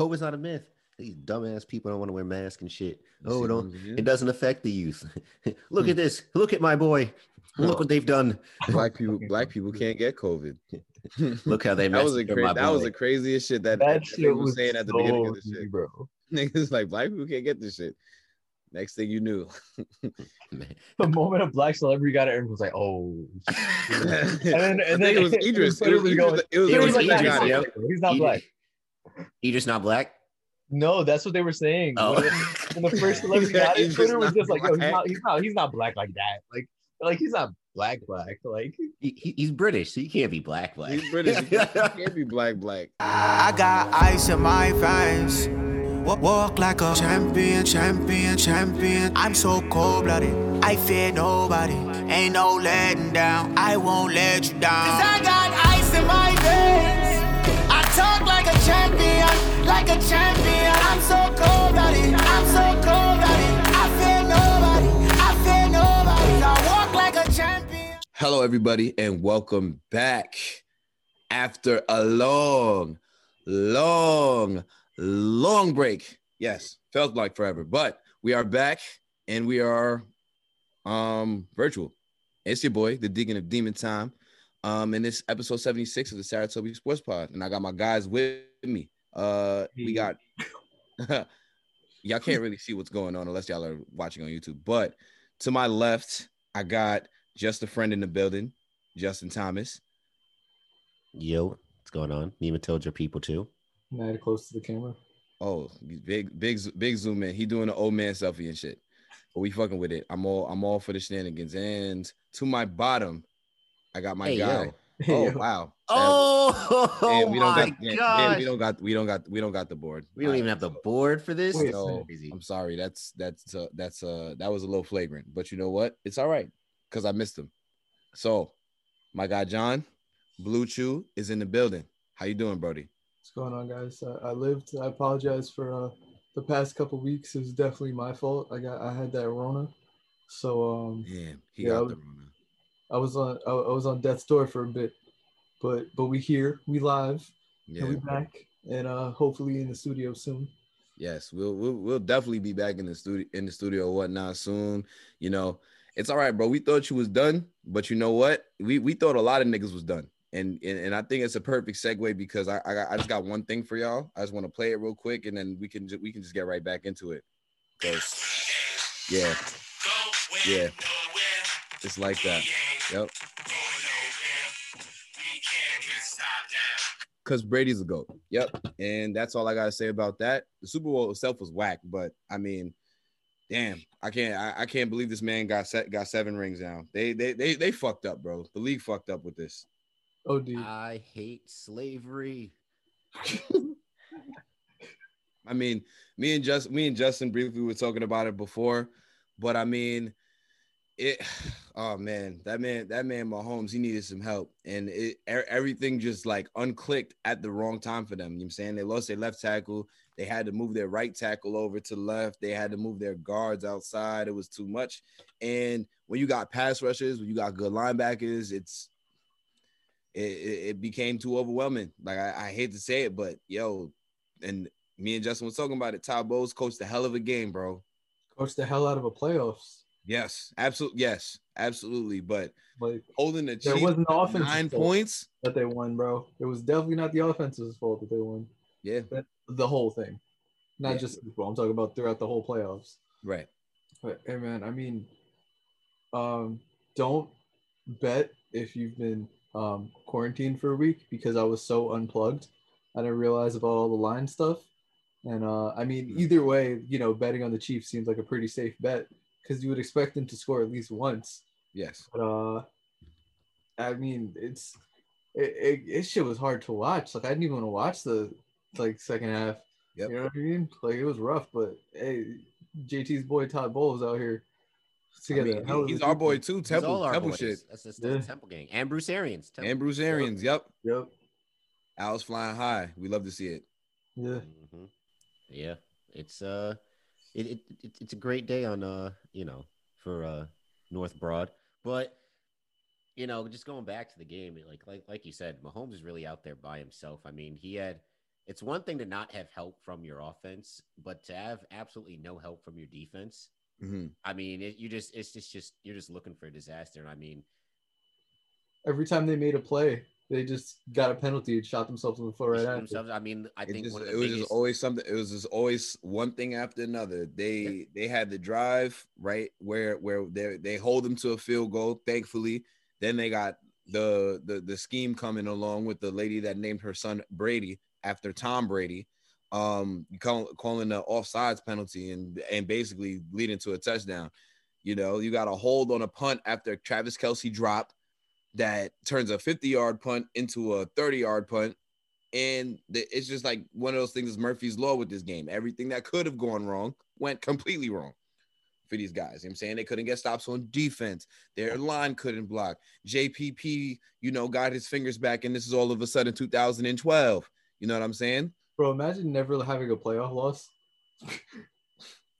COVID's not a myth. These dumbass people don't want to wear masks and shit. You Oh, see no, what I'm saying? it doesn't affect the youth. Look hmm. at this. Look at my boy. Look what they've done. black people black people can't get COVID. Look how they that was messed a up my cra- that was the craziest shit that, That that shit nigga was was saying at the beginning of so the shit. easy, bro. Niggas like black people can't get this shit. Next thing you knew, The moment a black celebrity got it, everyone was like, "Oh." and then- and then then it was it was Idris. It was literally Idris. going- It was, It was Idris that Idris, got it. yeah. He's not He- black. He just not black. No, that's what they were saying. Oh. When, when the first celebrity Yeah, got it, he's Twitter was not just like, "Yo, he's black. not, he's not, he's not black like that. Like, like he's not black, black. Like, He, he- he's British, so he can't be black. Black. He's British. He can't, he can't be black, black. I got ice in my veins. Walk like a champion, champion, champion. I'm so cold blooded. I fear nobody. Ain't no letting down. I won't let you down. Cause I got ice in my veins. I talk like a champion, like a champion. I'm so cold. I'm so cold. I nobody. I nobody. I walk like a champion. Hello, everybody, and welcome back after a long, long, long break. Yes, felt like forever, but we are back and we are um virtual. It's your boy, the Deacon of Demon Time. Um, and this episode 76 of the Saratoga Sports Pod, and I got my guys with me. Uh, we got y'all can't really see what's going on unless y'all are watching on YouTube, but to my left, I got just a friend in the building, Justin Thomas. Yo, what's going on? You even told your people too. mad close to the camera. Oh, big, big, big zoom in. He doing the old man selfie and shit. But we fucking with it. I'm all, I'm all for the shenanigans. And to my bottom, I got my Hey, guy. yo. Oh Yo. wow. Oh, Damn, we don't my got, gosh. damn, we don't got, we don't got, we don't got the board. We don't even have the board for this. Wait, So crazy. I'm sorry. That's that's uh, that's uh that was a little flagrant, but you know what? It's all right because I missed him. So my guy John Blue Chew is in the building. How you doing, Brody? What's going on, guys? I, I lived. I apologize for uh, the past couple weeks. It was definitely my fault. I got. I had that Rona, so um, Damn, he Yeah, got was- the Rona. I was on. I, I was on death's door for a bit, but but we here. We live. Yeah. And we back, and uh, hopefully in the studio soon. Yes, we'll, we'll we'll definitely be back in the studio in the studio or whatnot soon. You know, it's all right, bro. We thought you was done, but you know what? We we thought a lot of niggas was done. And and, and I think it's a perfect segue because I I, got, I just got one thing for y'all. I just want to play it real quick and then we can ju- we can just get right back into it. Cause yeah, yeah, it's like that. Yep. Cause Brady's a goat. Yep. And that's all I gotta say about that. The Super Bowl itself was whack, but I mean, damn, I can't I, I can't believe this man got set got seven rings now. They they they they fucked up, bro. The league fucked up with this. Oh, dude. I hate slavery. I mean, me and just me and Justin briefly were talking about it before, but I mean, it. Oh man, that man, that man, Mahomes, he needed some help, and it everything just like unclicked at the wrong time for them. You know what I'm saying they lost their left tackle, they had to move their right tackle over to the left, they had to move their guards outside. It was too much, and when you got pass rushers, when you got good linebackers, it's it, it, became too overwhelming. Like I, I hate to say it, but yo, and me and Justin was talking about it. Todd Bowles coached a hell of a game, bro. Coached the hell out of a playoffs. Yes, absolutely. Yes, absolutely. But Like holding the There wasn't to offensive nine points. that they won, bro. It was definitely not the offense's fault that they won. Yeah, The whole thing, not Yeah. just Bowl. I'm talking about throughout the whole playoffs. right. But hey man, I mean, um, don't bet if you've been um quarantined for a week because I was so unplugged. I didn't realize about all the line stuff. And uh I mean, Mhm. either way, you know, betting on the Chiefs seems like a pretty safe bet because you would expect them to score at least once. Yes. But uh I mean, it's it, it, it shit was hard to watch. Like I didn't even want to watch the like second half. Yep. You know what I mean? Like it was rough, but hey, JT's boy Todd Bowles out here I together. mean, he- he's our boy too. He's Temple, all our Temple boys. shit. That's just Yeah. the Temple gang and Bruce Arians. Temple. And Bruce Arians. Yep. Yep. Al's flying high. We love to see it. Yeah. Mhm. Yeah, it's uh, it, it, it it's a great day on uh, you know, for uh North Broad, but you know, just going back to the game, like like like you said, Mahomes is really out there by himself. I mean, he had it's one thing to not have help from your offense, but to have absolutely no help from your defense. Mhm. I mean, it, you just it's just just you're just looking for a disaster. And I mean, Every time they made a play, they just got a penalty and shot themselves in the foot right after. themselves. I mean, I It, think just, one of it the was just always something. It was just always one thing after another. They they had the drive right where where they they hold them to a field goal. Thankfully, then they got the the the scheme coming along with the lady that named her son Brady after Tom Brady, um, call, calling the offsides penalty and and basically leading to a touchdown. You know, you got a hold on a punt after Travis Kelce dropped that turns a 50 yard punt into a 30 yard punt. And the- it's just like one of those things is Murphy's Law with this game. Everything that could have gone wrong went completely wrong for these guys. You know what I'm saying they couldn't get stops on defense. Their line couldn't block. JPP, you know, got his fingers back, and this is all of a sudden 2012. You know what I'm saying? Bro, imagine never having a playoff loss.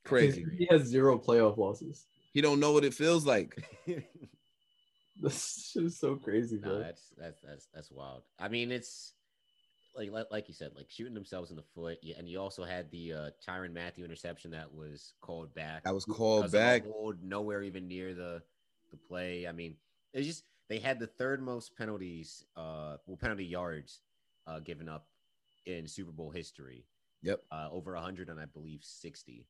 Crazy. He has zero playoff losses. He don't know what it feels like. This shit is so crazy, no, bro. that's that's that's that's wild. I mean, it's like like, like you said, like shooting themselves in the foot. Yeah, and you also had the uh, Tyrann Mathieu interception that was called back. That was called because of a back. hold, nowhere even near the the play. I mean, it's just they had the third most penalties, uh, well, penalty yards, uh, given up in Super Bowl history. Yep. Uh, over hundred and I believe sixty.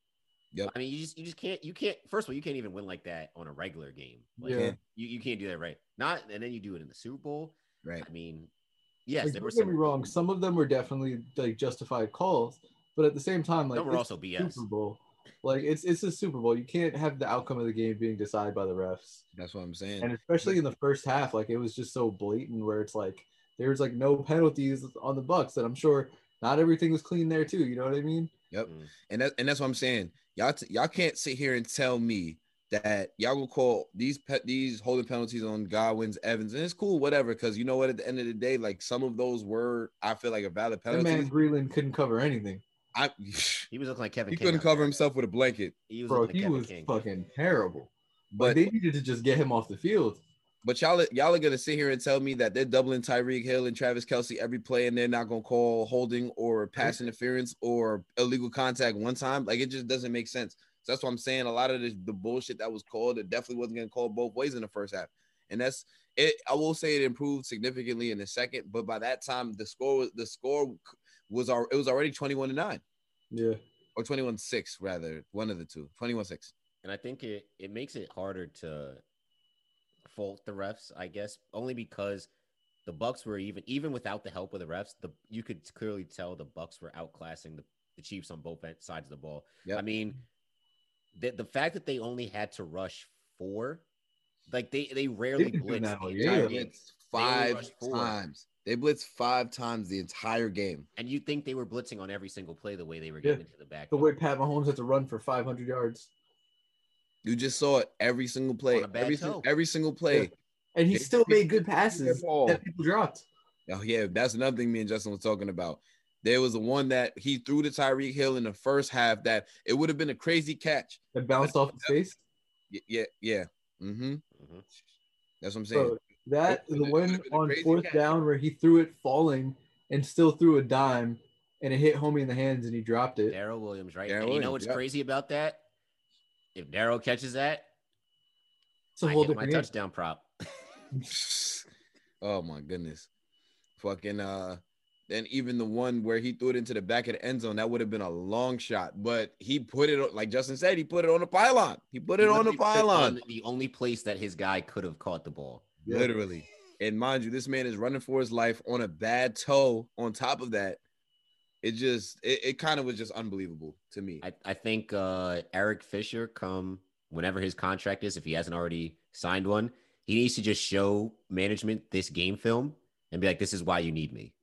Yep. I mean, you just you just can't you can't. First of all, you can't even win like that on a regular game. Like, Yeah. you, you can't do that right. Not and then you do it in the Super Bowl. Right. I mean, yes, like, there don't were get me some wrong. Some of them were definitely like justified calls, but at the same time, like were also BS. Super Bowl. Like it's it's a Super Bowl. You can't have the outcome of the game being decided by the refs, That's what I'm saying. and especially in the first half, like it was just so blatant where it's like there's like no penalties on the Bucks, and I'm sure not everything was clean there too. You know what I mean? Yep. Mm. And that and that's what I'm saying. Y'all t- y'all can't sit here and tell me that y'all will call these pe- these holding penalties on Godwin's Evans, and it's cool, whatever. Because you know what, at the end of the day, like some of those were, I feel like a valid penalty. That man penalties. Breeland couldn't cover anything, I He was looking like Kevin. he King couldn't cover there. himself with a blanket, He was bro. like He Kevin was King. fucking terrible. but Like they needed to just get him off the field. But y'all y'all are gonna sit here and tell me that they're doubling Tyreek Hill and Travis Kelce every play, and they're not gonna call holding or pass interference or illegal contact one time. Like it just doesn't make sense. So that's what I'm saying. A lot of the, the bullshit that was called, it definitely wasn't gonna call both ways in the first half. And that's it. I will say it improved significantly in the second, but by that time the score was the score was al- it was already 21 to 9 Yeah. or 21 6 rather, one of the two. 21 6. and I think it it makes it harder to fault the refs, I guess, only because the Bucks were even even without the help of the refs, the you could clearly tell the Bucks were outclassing the, the Chiefs on both sides of the ball. Yep. I mean, the the fact that they only had to rush four, like they they rarely been doing blitzed the all entire year. game. Blitzed They five times. They blitzed five times the entire game. And you think they were blitzing on every single play the way they were Yeah. getting into the back. The way Pat Mahomes had to run for 500 yards, You just saw it every single play. On a bad Every, toe. every single play. Yeah. and he They- still they- made good passes that people dropped. Oh yeah, that's another thing me and Justin was talking about. There was the one that he threw to Tyreek Hill in the first half that it would have been a crazy catch. That bounced off his face. Y- Yeah, yeah. Mm-hmm. mm-hmm. That's what I'm saying. So that It the one it would've been a on fourth catch. down where he threw it falling and still threw a dime and it hit homie in the hands and he dropped it. Daryl Williams, right? Darrell and you know what's yep. crazy about that? If Darrell catches that, It's a I whole hit my different game. touchdown prop. oh my goodness. Fucking uh then even the one where he threw it into the back of the end zone, that would have been a long shot. But he put it like Justin said, he put it on the pylon. He put it He on the literally put it pylon. on the only place that his guy could have caught the ball. Literally. And mind you, this man is running for his life on a bad toe. On top of that, it just it, it kind of was just unbelievable to me. I, I think uh, Eric Fisher, come whenever his contract is, if he hasn't already signed one, he needs to just show management this game film and be like, "This is why you need me."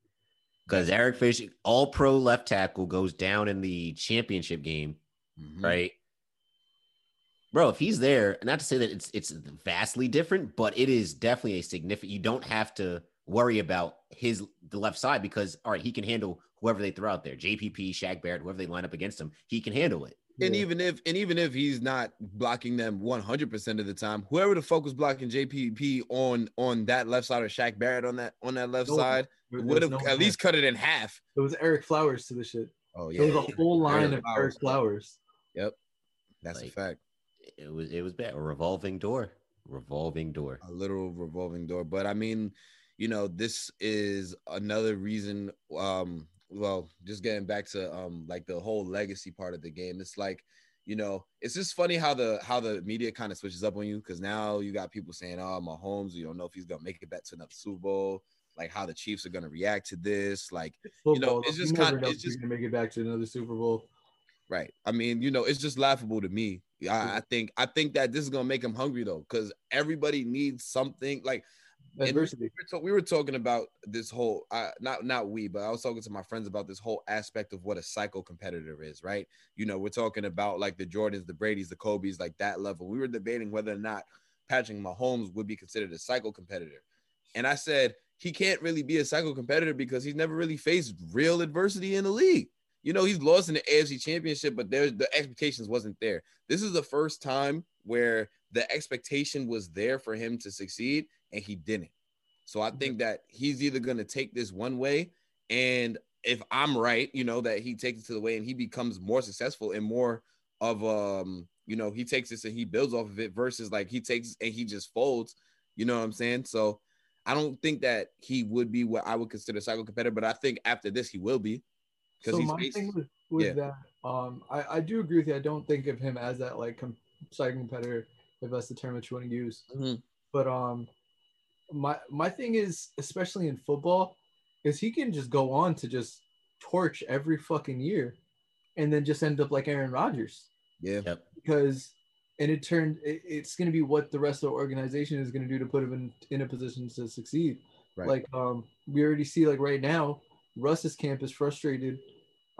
Because Eric Fisher, all pro left tackle, goes down in the championship game, Mhm. right? Bro, if he's there, not to say that it's it's vastly different, but it is definitely a significant. You don't have to worry about his the left side because all right, he can handle whoever they throw out there, JPP, Shaq Barrett, whoever they line up against him, he can handle it. And Yeah. even if and even if he's not blocking them 100% of the time, whoever the fuck was blocking JPP on on that left side or Shaq Barrett on that on that left No, side would have no at one least cut it in half. It was Ereck Flowers to the shit. Oh yeah, it was a whole line Eric of Flowers. Ereck Flowers. Yep, that's a fact. It was it was bad. A revolving door. Revolving door. a literal revolving door. But I mean, you know, this is another reason. Um, well, just getting back to um like the whole legacy part of the game. It's like, you know, it's just funny how the how the media kind of switches up on you because now you got people saying, "Oh, Mahomes, you don't know if he's gonna make it back to another Super Bowl." Like how the Chiefs are gonna react to this. Like, Football, You know, it's just kinda- it's just- gonna make it back to another Super Bowl. right? I mean, you know, it's just laughable to me. I, I think I think that this is gonna make him hungry though, because everybody needs something. Like Adversity. we were, we were talking about this whole uh, not not we but i was talking to my friends about this whole aspect of what a psycho competitor is right? You know we're talking about like the jordans the bradys the kobe's like that level. We were debating whether or not patrick mahomes would be considered a psycho competitor. And i said he can't really be a psycho competitor because he's never really faced real adversity in the league. You know he's lost in the afc championship but there's the expectations wasn't there. This is the first time where the expectation was there for him to succeed and he didn't. So I think that he's either going to take this one way, and if I'm right, you know, that he takes it to the way and he becomes more successful and more of um, you know, he takes this and he builds off of it versus like he takes and he just folds. You know what I'm saying? So I don't think that he would be what I would consider a psycho competitor, but I think after this he will be because So he's my faced, thing with, with yeah. that, um, I, I do agree with you. I don't think of him as that like com- psychic competitor, if that's the term that you want to use. Mhm. But um, my my thing is, especially in football, is he can just go on to just torch every fucking year, and then just end up like Aaron Rodgers yeah, Yep. because. And it turned. It, it's going to be what the rest of the organization is going to do to put him in, in a position to succeed. right. Like um, we already see like right now, Russ's camp is frustrated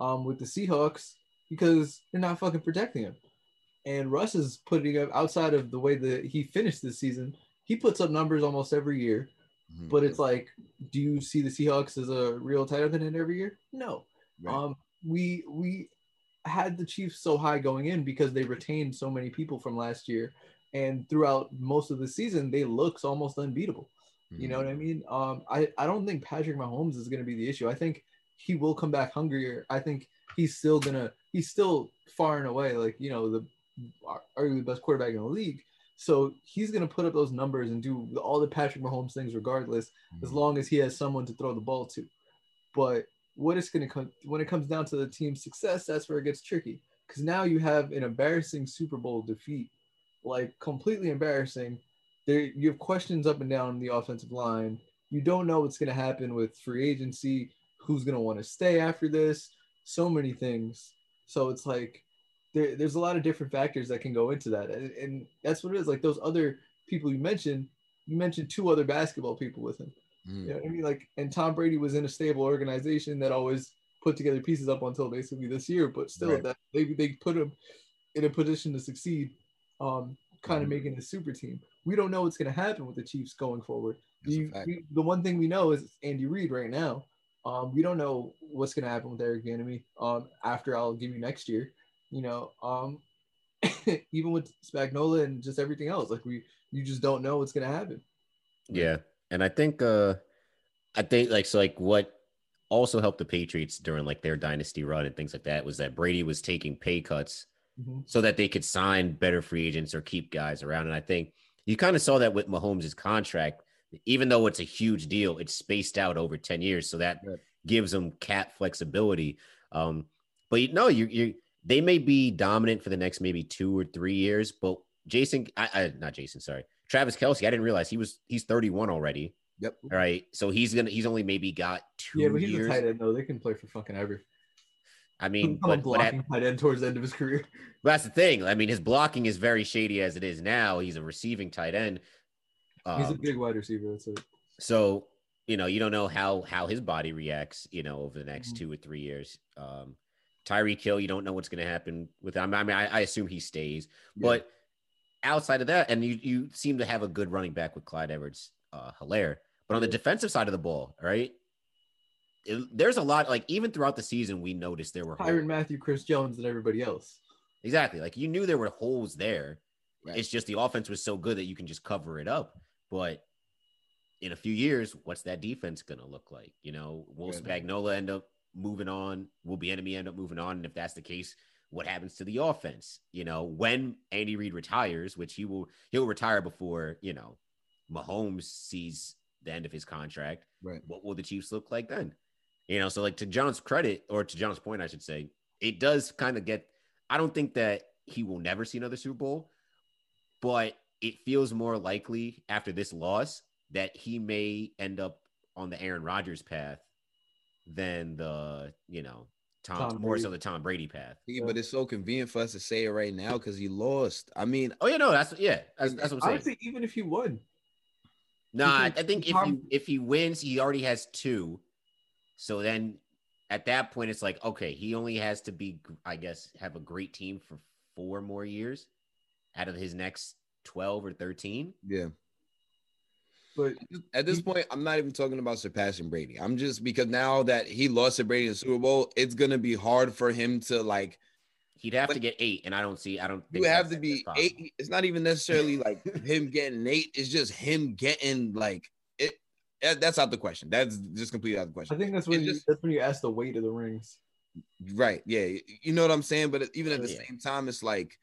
um with the Seahawks because they're not fucking protecting him. And Russ is putting up outside of the way that he finished this season, he puts up numbers almost every year. Mhm. But it's like, do you see the Seahawks as a real title contender every year? No. Right. Um, we we had the Chiefs so high going in because they retained so many people from last year, and throughout most of the season, they looks almost unbeatable. You know what I mean? Um, I, I don't think Patrick Mahomes is going to be the issue. I think he will come back hungrier. I think he's still gonna he's still far and away like you know the arguably the best quarterback in the league. So he's gonna put up those numbers and do all the Patrick Mahomes things regardless, as Mhm. long as he has someone to throw the ball to. But what it's gonna come when it comes down to the team's success, that's where it gets tricky. Because now you have an embarrassing Super Bowl defeat, like completely embarrassing there you have questions up and down the offensive line. You don't know what's going to happen with free agency, who's going to want to stay after this, so many things. So it's like there, there's a lot of different factors that can go into that, and, and that's what it is. Like those other people you mentioned, you mentioned two other basketball people with him. Mhm. You know what I mean? Like, and Tom Brady was in a stable organization that always put together pieces up until basically this year, but still, Right. that they they put him in a position to succeed, um, kind of Mhm. making a super team. We don't know what's going to happen with the Chiefs going forward. You- we- the one thing we know is Andy Reid right now. Um, we don't know what's going to happen with Eric Bieniemy um, after I'll give you next year. You know, um, even with Spagnuolo and just everything else, like we you just don't know what's going to happen. Yeah. And I think uh I think like so like what also helped the Patriots during like their dynasty run and things like that was that Brady was taking pay cuts Mhm. so that they could sign better free agents or keep guys around. And I think you kind of saw that with Mahomes' contract. Even though it's a huge deal, it's spaced out over 10 years. So that Right. gives them cap flexibility. Um, but you know, you you they may be dominant for the next maybe two or three years, but Jason, I, I not Jason, sorry. Travis Kelce, I didn't realize he was he's 31 already. Yep. All right. So he's gonna he's only maybe got two Yeah, but he's years. a tight end though. They can play for fucking ever. I mean, a but, but at- blocking tight end towards the end of his career. But that's the thing. I mean, his blocking is very shady as it is now. He's a receiving tight end. He's a Um, big wide receiver. That's it. so you know, you don't know how how his body reacts. You know, over the next Mhm. two or three years. Um, Tyreek Hill, you don't know what's going to happen with him. I mean, I, I assume he stays, Yeah. but outside of that, and you you seem to have a good running back with Clyde Edwards, uh, Hilaire. But on the defensive side of the ball, right? it- there's a lot like even throughout the season we noticed there were holes. Tyrann Mathieu, Chris Jones, and everybody else. Exactly. Like you knew there were holes there. Right. It's just the offense was so good that you can just cover it up. But in a few years, what's that defense gonna look like? You know, will Right. Spagnuolo end up moving on? Will the enemy end up moving on? And if that's the case, what happens to the offense? You know, when Andy Reid retires, which he will he'll retire before, you know, Mahomes sees the end of his contract Right. what will the Chiefs look like then? You know, so like to John's credit, or to John's point, I should say, it does kind of get. I don't think that he will never see another Super Bowl, but it feels more likely after this loss that he may end up on the Aaron Rodgers path than the you know Tom, Tom more so Brady. the Tom Brady path. Yeah, but it's so convenient for us to say it right now because he lost. I mean, Oh yeah, no, that's yeah, that's, that's what I'm saying. Honestly, even if he won, Nah, I think if Tom- he if he wins, he already has two. So then at that point, it's like okay, he only has to be, I guess, have a great team for four more years out of his next twelve or thirteen. yeah. But At this He- point, I'm not even talking about surpassing Brady. I'm just because now that he lost to Brady in the Super Bowl, it's gonna be hard for him to like. He'd have But- to get eight, and I don't see. I don't. You have that's- to be eight. It's not even necessarily like him getting eight. It's just him getting like it. That's out the question. That's just completely out the question. I think that's when you, just- that's when you ask the weight of the rings. Right. Yeah. You know what I'm saying? But even at the Yeah. same time, it's like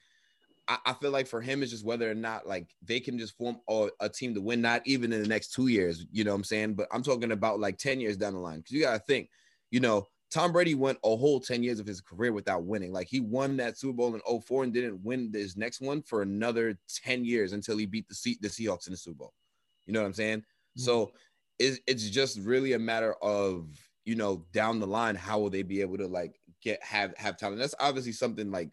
I, I feel like for him, it's just whether or not like they can just form a, a team to win, not even in the next two years. You know what I'm saying? But I'm talking about like 10 years down the line. Because you gotta think, you know, Tom Brady went a whole 10 years of his career without winning. Like he won that Super Bowl in 04 and didn't win this next one for another 10 years until he beat the Se- the Seahawks in the Super Bowl. You know what I'm saying? Mm-hmm. So it's it's just really a matter of you know down the line how will they be able to like get have have talent that's obviously something like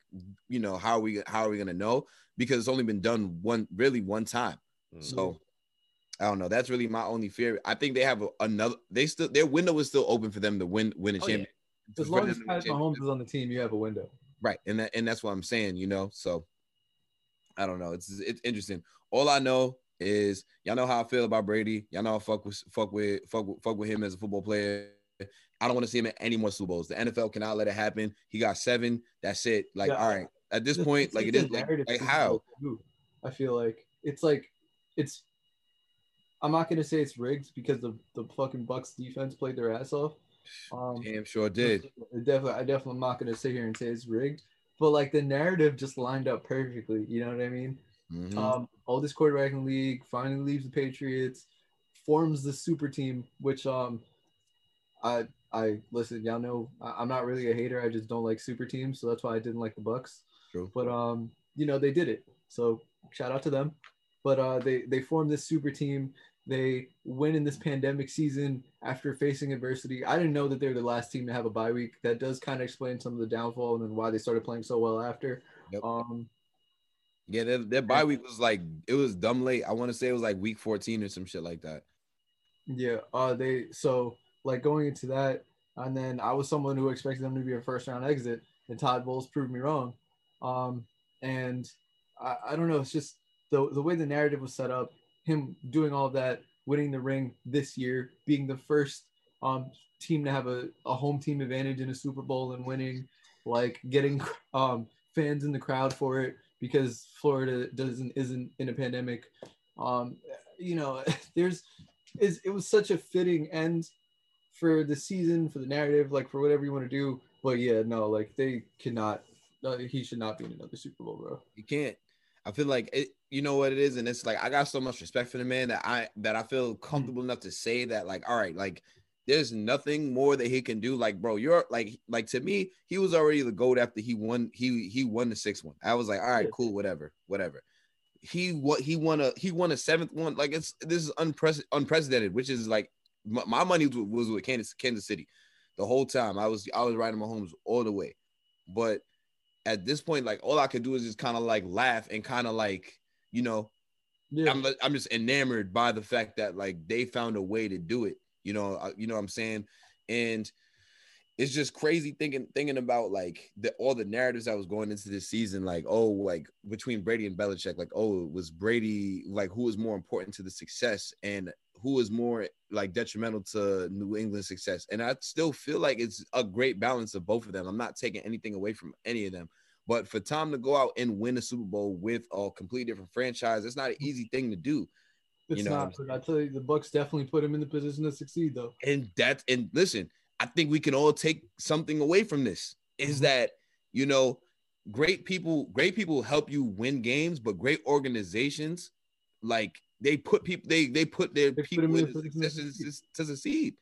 you know how are we how are we gonna know because it's only been done one really one time Mm. so i don't know that's really my only fear i think they have a, another they still their window is still open for them to win win a Oh, yeah. championship As long as to win a Pat. Mahomes is on the team, you have a window. Right. And that and that's what I'm saying, you know. So I don't know. It's it's interesting. All I know is y'all know how I feel about Brady. Y'all know I fuck with fuck with fuck with, fuck with him as a football player. I don't want to see him at any more Super Bowls. The NFL cannot let it happen. He got seven. That's it. Like, Yeah. all right. At this point, like it the like, like how? I feel like it's like it's. I'm not gonna say it's rigged because the the fucking Bucks defense played their ass off. Um, Damn sure did. Definitely, I definitely am not gonna sit here and say it's rigged, but like the narrative just lined up perfectly. You know what I mean? Mhm. Um, oldest quarterback in the league finally leaves the Patriots, forms the super team, which um, I I listen. Y'all know I, I'm not really a hater. I just don't like super teams, so that's why I didn't like the Bucks. True. But um, you know they did it, so shout out to them. But uh, they they formed this super team. They win in this pandemic season after facing adversity. I didn't know that they were the last team to have a bye week. That does kind of explain some of the downfall and then why they started playing so well after. Yep. Um, Yeah, their, their bye week was like it was dumb late. I want to say it was like week 14 or some shit like that. Yeah, uh, they so like going into that, and then I was someone who expected them to be a first round exit, and Todd Bowles proved me wrong. Um, and I, I don't know, it's just the the way the narrative was set up, him doing all that, winning the ring this year, being the first um team to have a, a home team advantage in a Super Bowl and winning, like getting um fans in the crowd for it because Florida doesn't isn't in a pandemic. Um, you know, there's is it was such a fitting end for the season, for the narrative, like for whatever you want to do. But yeah, no, like they cannot. Uh, he should not be in another Super Bowl, bro. You can't. I feel like it. You know what it is, and it's like I got so much respect for the man that I that I feel comfortable enough to say that like, all right, like there's nothing more that he can do. Like, bro, you're like like to me, he was already the goat after he won. He he won the sixth one. I was like, all right, cool, whatever, whatever. He what he won a he won a seventh one. Like it's this is unprecedented, unprecedented, which is like my, my money was, was with Kansas Kansas City the whole time. I was I was riding Mahomes all the way, but at this point, like all I could do is just kind of like laugh and kind of like you know Yeah, I'm I'm just enamored by the fact that like they found a way to do it. You know, uh, you know what I'm saying, and it's just crazy thinking thinking about like the all the narratives that was going into this season. Like, oh, like between Brady and Belichick, like, oh, was Brady like who was more important to the success and who was more like detrimental to New England success? And I still feel like it's a great balance of both of them. I'm not taking anything away from any of them, But for Tom to go out and win a Super Bowl with a completely different franchise, it's not an easy thing to do. It's You know not, but I tell you, the Bucks definitely put him in the position to succeed, though. And that's and listen, I think we can all take something away from this. Is Mhm. that you know, great people, great people help you win games, but great organizations like they put people they they put their They people them in in a to succeed. to succeed.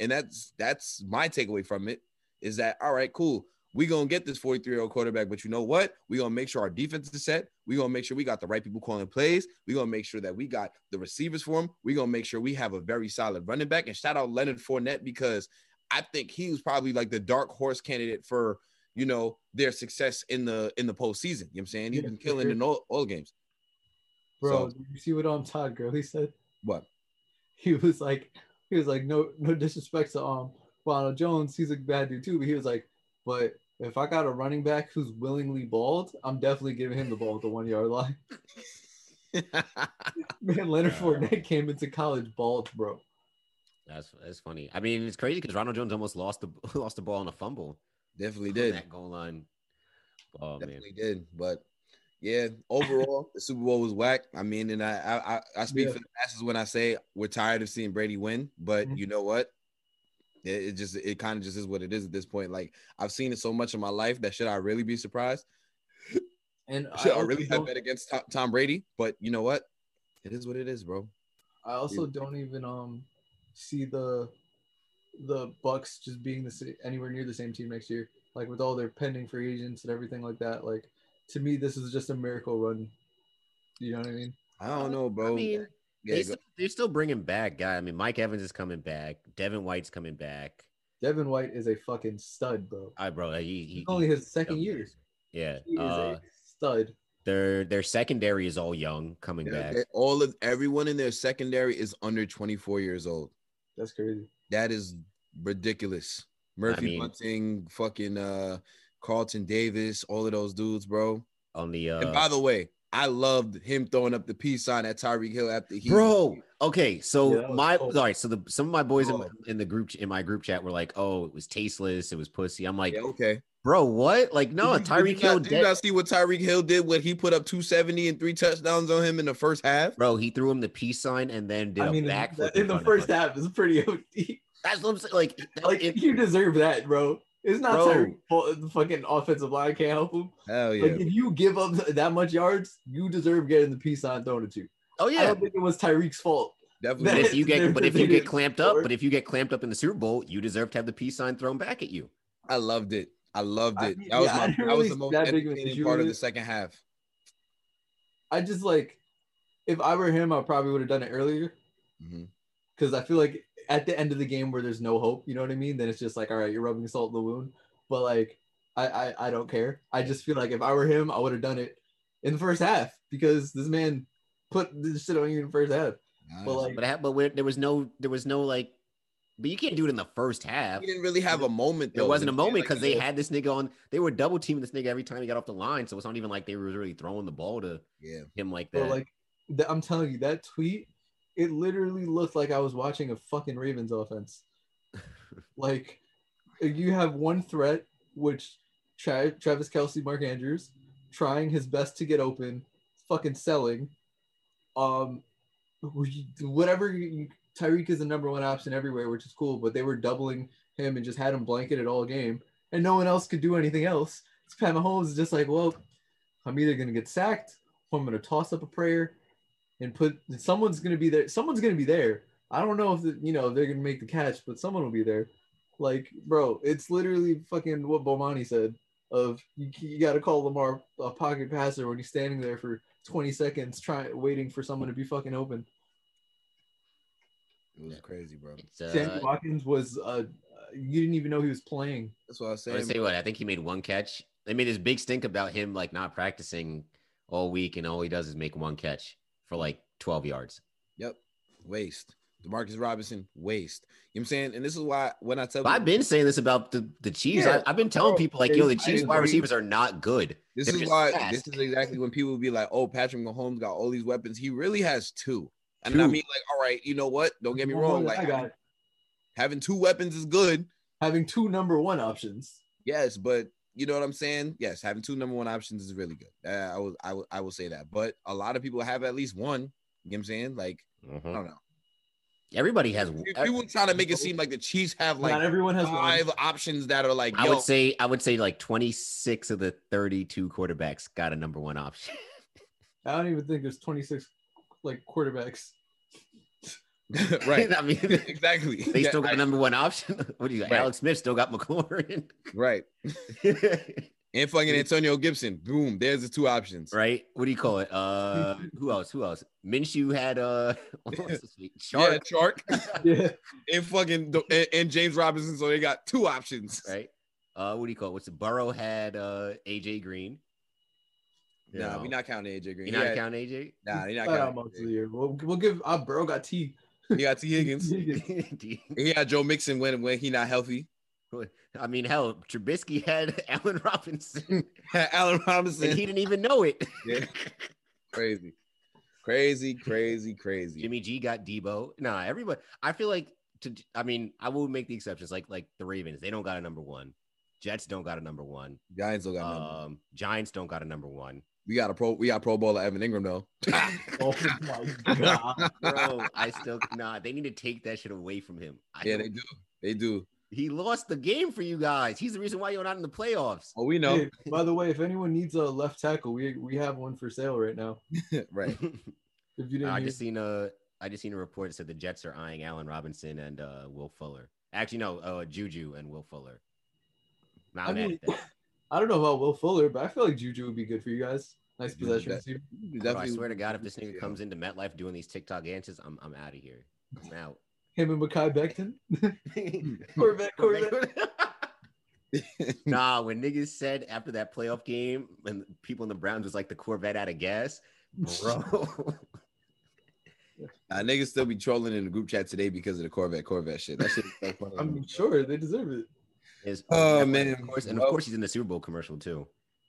And that's that's my takeaway from it is that all right, cool. we gonna get this 43 year old quarterback, but you know what? we gonna make sure our defense is set. we gonna make sure we got the right people calling plays. we gonna make sure that we got the receivers for him. we gonna make sure we have a very solid running back. And shout out Leonard Fournette because I think he was probably like the dark horse candidate for you know their success in the in the postseason. You know what I'm saying? He's been killing in all, all games. Bro, So- you see what um Todd Gurley said? What? He was like, he was like, no, no disrespect to um Ronald Jones, he's a bad dude too, but he was like, but if I got a running back who's willingly bald, I'm definitely giving him the ball at the one yard line. Man, Leonard Fournette came into college bald, bro. That's that's funny. I mean, it's crazy because Ronald Jones almost lost the lost the ball on a fumble. Definitely on did. that goal line. Oh man, Definitely did. But yeah, overall, the Super Bowl was whack. I mean, and I I, I- I speak Yeah. for the masses when I say we're tired of seeing Brady win. But Mhm. you know what? It, it just it kind of just is what it is at this point. Like I've seen it so much in my life that should I really be surprised? And Should I, also really have bet against Tom, Tom Brady? But you know what? It is what it is, bro. I also don't even um see the the Bucks just being the sa- anywhere near the same team next year. Like with all their pending free agents and everything like that. Like to me, this is just a miracle run. You know what I mean? I don't know, bro. I mean, yeah, they still, they're still bringing back guy. I mean, Mike Evans is coming back. Devin White's coming back. Devin White is a fucking stud, bro. I bro, he, he It's only his second dumb. year. Yeah, He is uh, a stud. their their secondary is all young coming yeah, back. they- all of everyone in their secondary is under 24 years old. That's crazy. That is ridiculous. Murphy mean- Bunting, fucking uh Carlton Davis, all of those dudes, bro. on the and uh, by the way, I loved him throwing up the peace sign at Tyreek Hill after he bro. Okay, so Yeah, my cold. all right, so the some of my boys in, in the group in my group chat were like, "Oh, it was tasteless, it was pussy." I'm like, Yeah, okay. Bro, what? Like, no, Did you- did you Tyreek Hill, Did you dead- not see what Tyreek Hill did when he put up 270 and three touchdowns on him in the first half? bro, he threw him the peace sign and then did I a mean, in, backflip in the first half is pretty OD. That's what I'm saying. Like, Like it- you deserve that, bro. It's not Bro. Tyreek. The fucking offensive line can't help him. Hell yeah. Like if you give up that much yards, you deserve getting the peace sign thrown at you. oh yeah. I don't think it was Tyreek's fault. Definitely. But if you get, but if you get didn't clamped up, but if you get clamped up in the Super Bowl, you deserve to have the peace sign thrown back at you. I loved it. I loved it. mean, that was yeah, my didn't that was the most that big of an entertaining part with of the second half. I just like if I were him, I probably would have done it earlier Mhm. because I feel like at the end of the game where there's no hope, you know what I mean? Then it's just like, all right, you're rubbing salt in the wound. But like, I I, I don't care. I just feel like if I were him, I would have done it in the first half because this man put this shit on you in the first half. But like, But I, but where, there was no, there was no like, but you can't do it in the first half. he didn't really have a moment. There wasn't a Like, moment like, because they had this nigga on. They were double teaming this nigga every time he got off the line. So it's not even like they were really throwing the ball to Yeah. him like But that. like, th- I'm telling you, that tweet, it literally looked like I was watching a fucking Ravens offense. like, you have one threat, which Tra- Travis Kelce, Mark Andrews, trying his best to get open, fucking selling. Um, whatever. You, Tyreek is the number one option everywhere, which is cool. But they were doubling him and just had him blanketed all game, and no one else could do anything else. So Pat Mahomes is just like, well, I'm either gonna get sacked or I'm gonna toss up a prayer and put someone's gonna be there. Someone's gonna be there. I don't know if the, you know they're gonna make the catch, but someone will be there. Like, bro, it's literally fucking what Bomani said. Of you, you got to call Lamar a pocket passer when he's standing there for 20 seconds, trying waiting for someone to be fucking open. It was crazy, bro. it's, uh, Sammy Watkins was uh, you didn't even know he was playing. That's what I was I saying. say what I think he made one catch. They made this big stink about him like not practicing all week, and all he does is make one catch for like 12 yards. Yep. Waste. Demarcus Robinson, waste. You know what I'm saying? And this is why when I tell But I've been saying this about the, the Chiefs. Yeah, I, I've been telling bro, people like, they- yo, the I Chiefs wide receivers are not good. This They're is why fast. this is exactly when people be like, "Oh, Patrick Mahomes got all these weapons. He really has two. And I Two. mean, like, all right, you know what? Don't get me One wrong. Like, I got having, having two weapons is good, having two number one options. yes, but you know what I'm saying? Yes, having two number one options is really good. Uh, I will, I will, I will say that. But a lot of people have at least one. You know what I'm saying? Like, I Mhm. don't know. Everybody has. People trying to make it seem like the Chiefs have Not like everyone has five one. options that are like, I yo, would say I would say like 26 of the 32 quarterbacks got a number one option. I don't even think there's 26 like quarterbacks. right. I mean, exactly. they Yeah, still got I- a number one option. What do you got? Right. Alex Smith still got McLaurin. right. And fucking Antonio Gibson. Boom. There's the two options. right? What do you call it? Uh, who else? Who else? Minshew had uh, what was this week? Yeah, Chark, Chark Yeah. and fucking and, and James Robinson. So they got two options. right? Uh, what do you call it? What's the Burrow had uh AJ Green? You Nah, know, we not counting AJ Green. You not Yeah, counting AJ? Nah, he not Not out counting. months of the year. We'll, we'll give uh, Burrow got T. He got Tee Higgins. He had Joe Mixon when when he not healthy. I mean, hell, Trubisky had Allen Robinson, Allen Robinson. and he didn't even know it. Yeah. crazy, crazy, crazy, crazy. Jimmy G got Deebo. Nah, everybody. I feel like to. I mean, I will make the exceptions. Like like the Ravens, they don't got a number one. Jets don't got a number one. Giants still got number. Um, Giants don't got a number one. We got a pro. We got Pro Bowler Evan Engram though. Oh my god. Bro, I still nah. They need to take that shit away from him. I yeah, don't- they do. They do. He lost the game for you guys. He's the reason why you're not in the playoffs. Oh, we know. Hey, by the way, if anyone needs a left tackle, we we have one for sale right now. right. If you didn't I hear, just seen a I just seen a report that said the Jets are eyeing Allen Robinson and uh, Will Fuller. Actually, no, uh, Juju and Will Fuller. Not I mad mean, at that. I don't know about Will Fuller, but I feel like Juju would be good for you guys. Nice possession that- Bro, I swear to God, if this nigga Yeah. comes into MetLife doing these TikTok answers, I'm I'm out of here. I'm out. Him and Mekhi Becton. Corvette, Corvette. nah, when niggas said after that playoff game, and people in the Browns was like the Corvette out of gas, bro. Nah, niggas still be trolling in the group chat today because of the Corvette Corvette shit. That shit is so funny. I'm sure they deserve it. Is- Oh, and man. of course, and of course he's in the Super Bowl commercial too.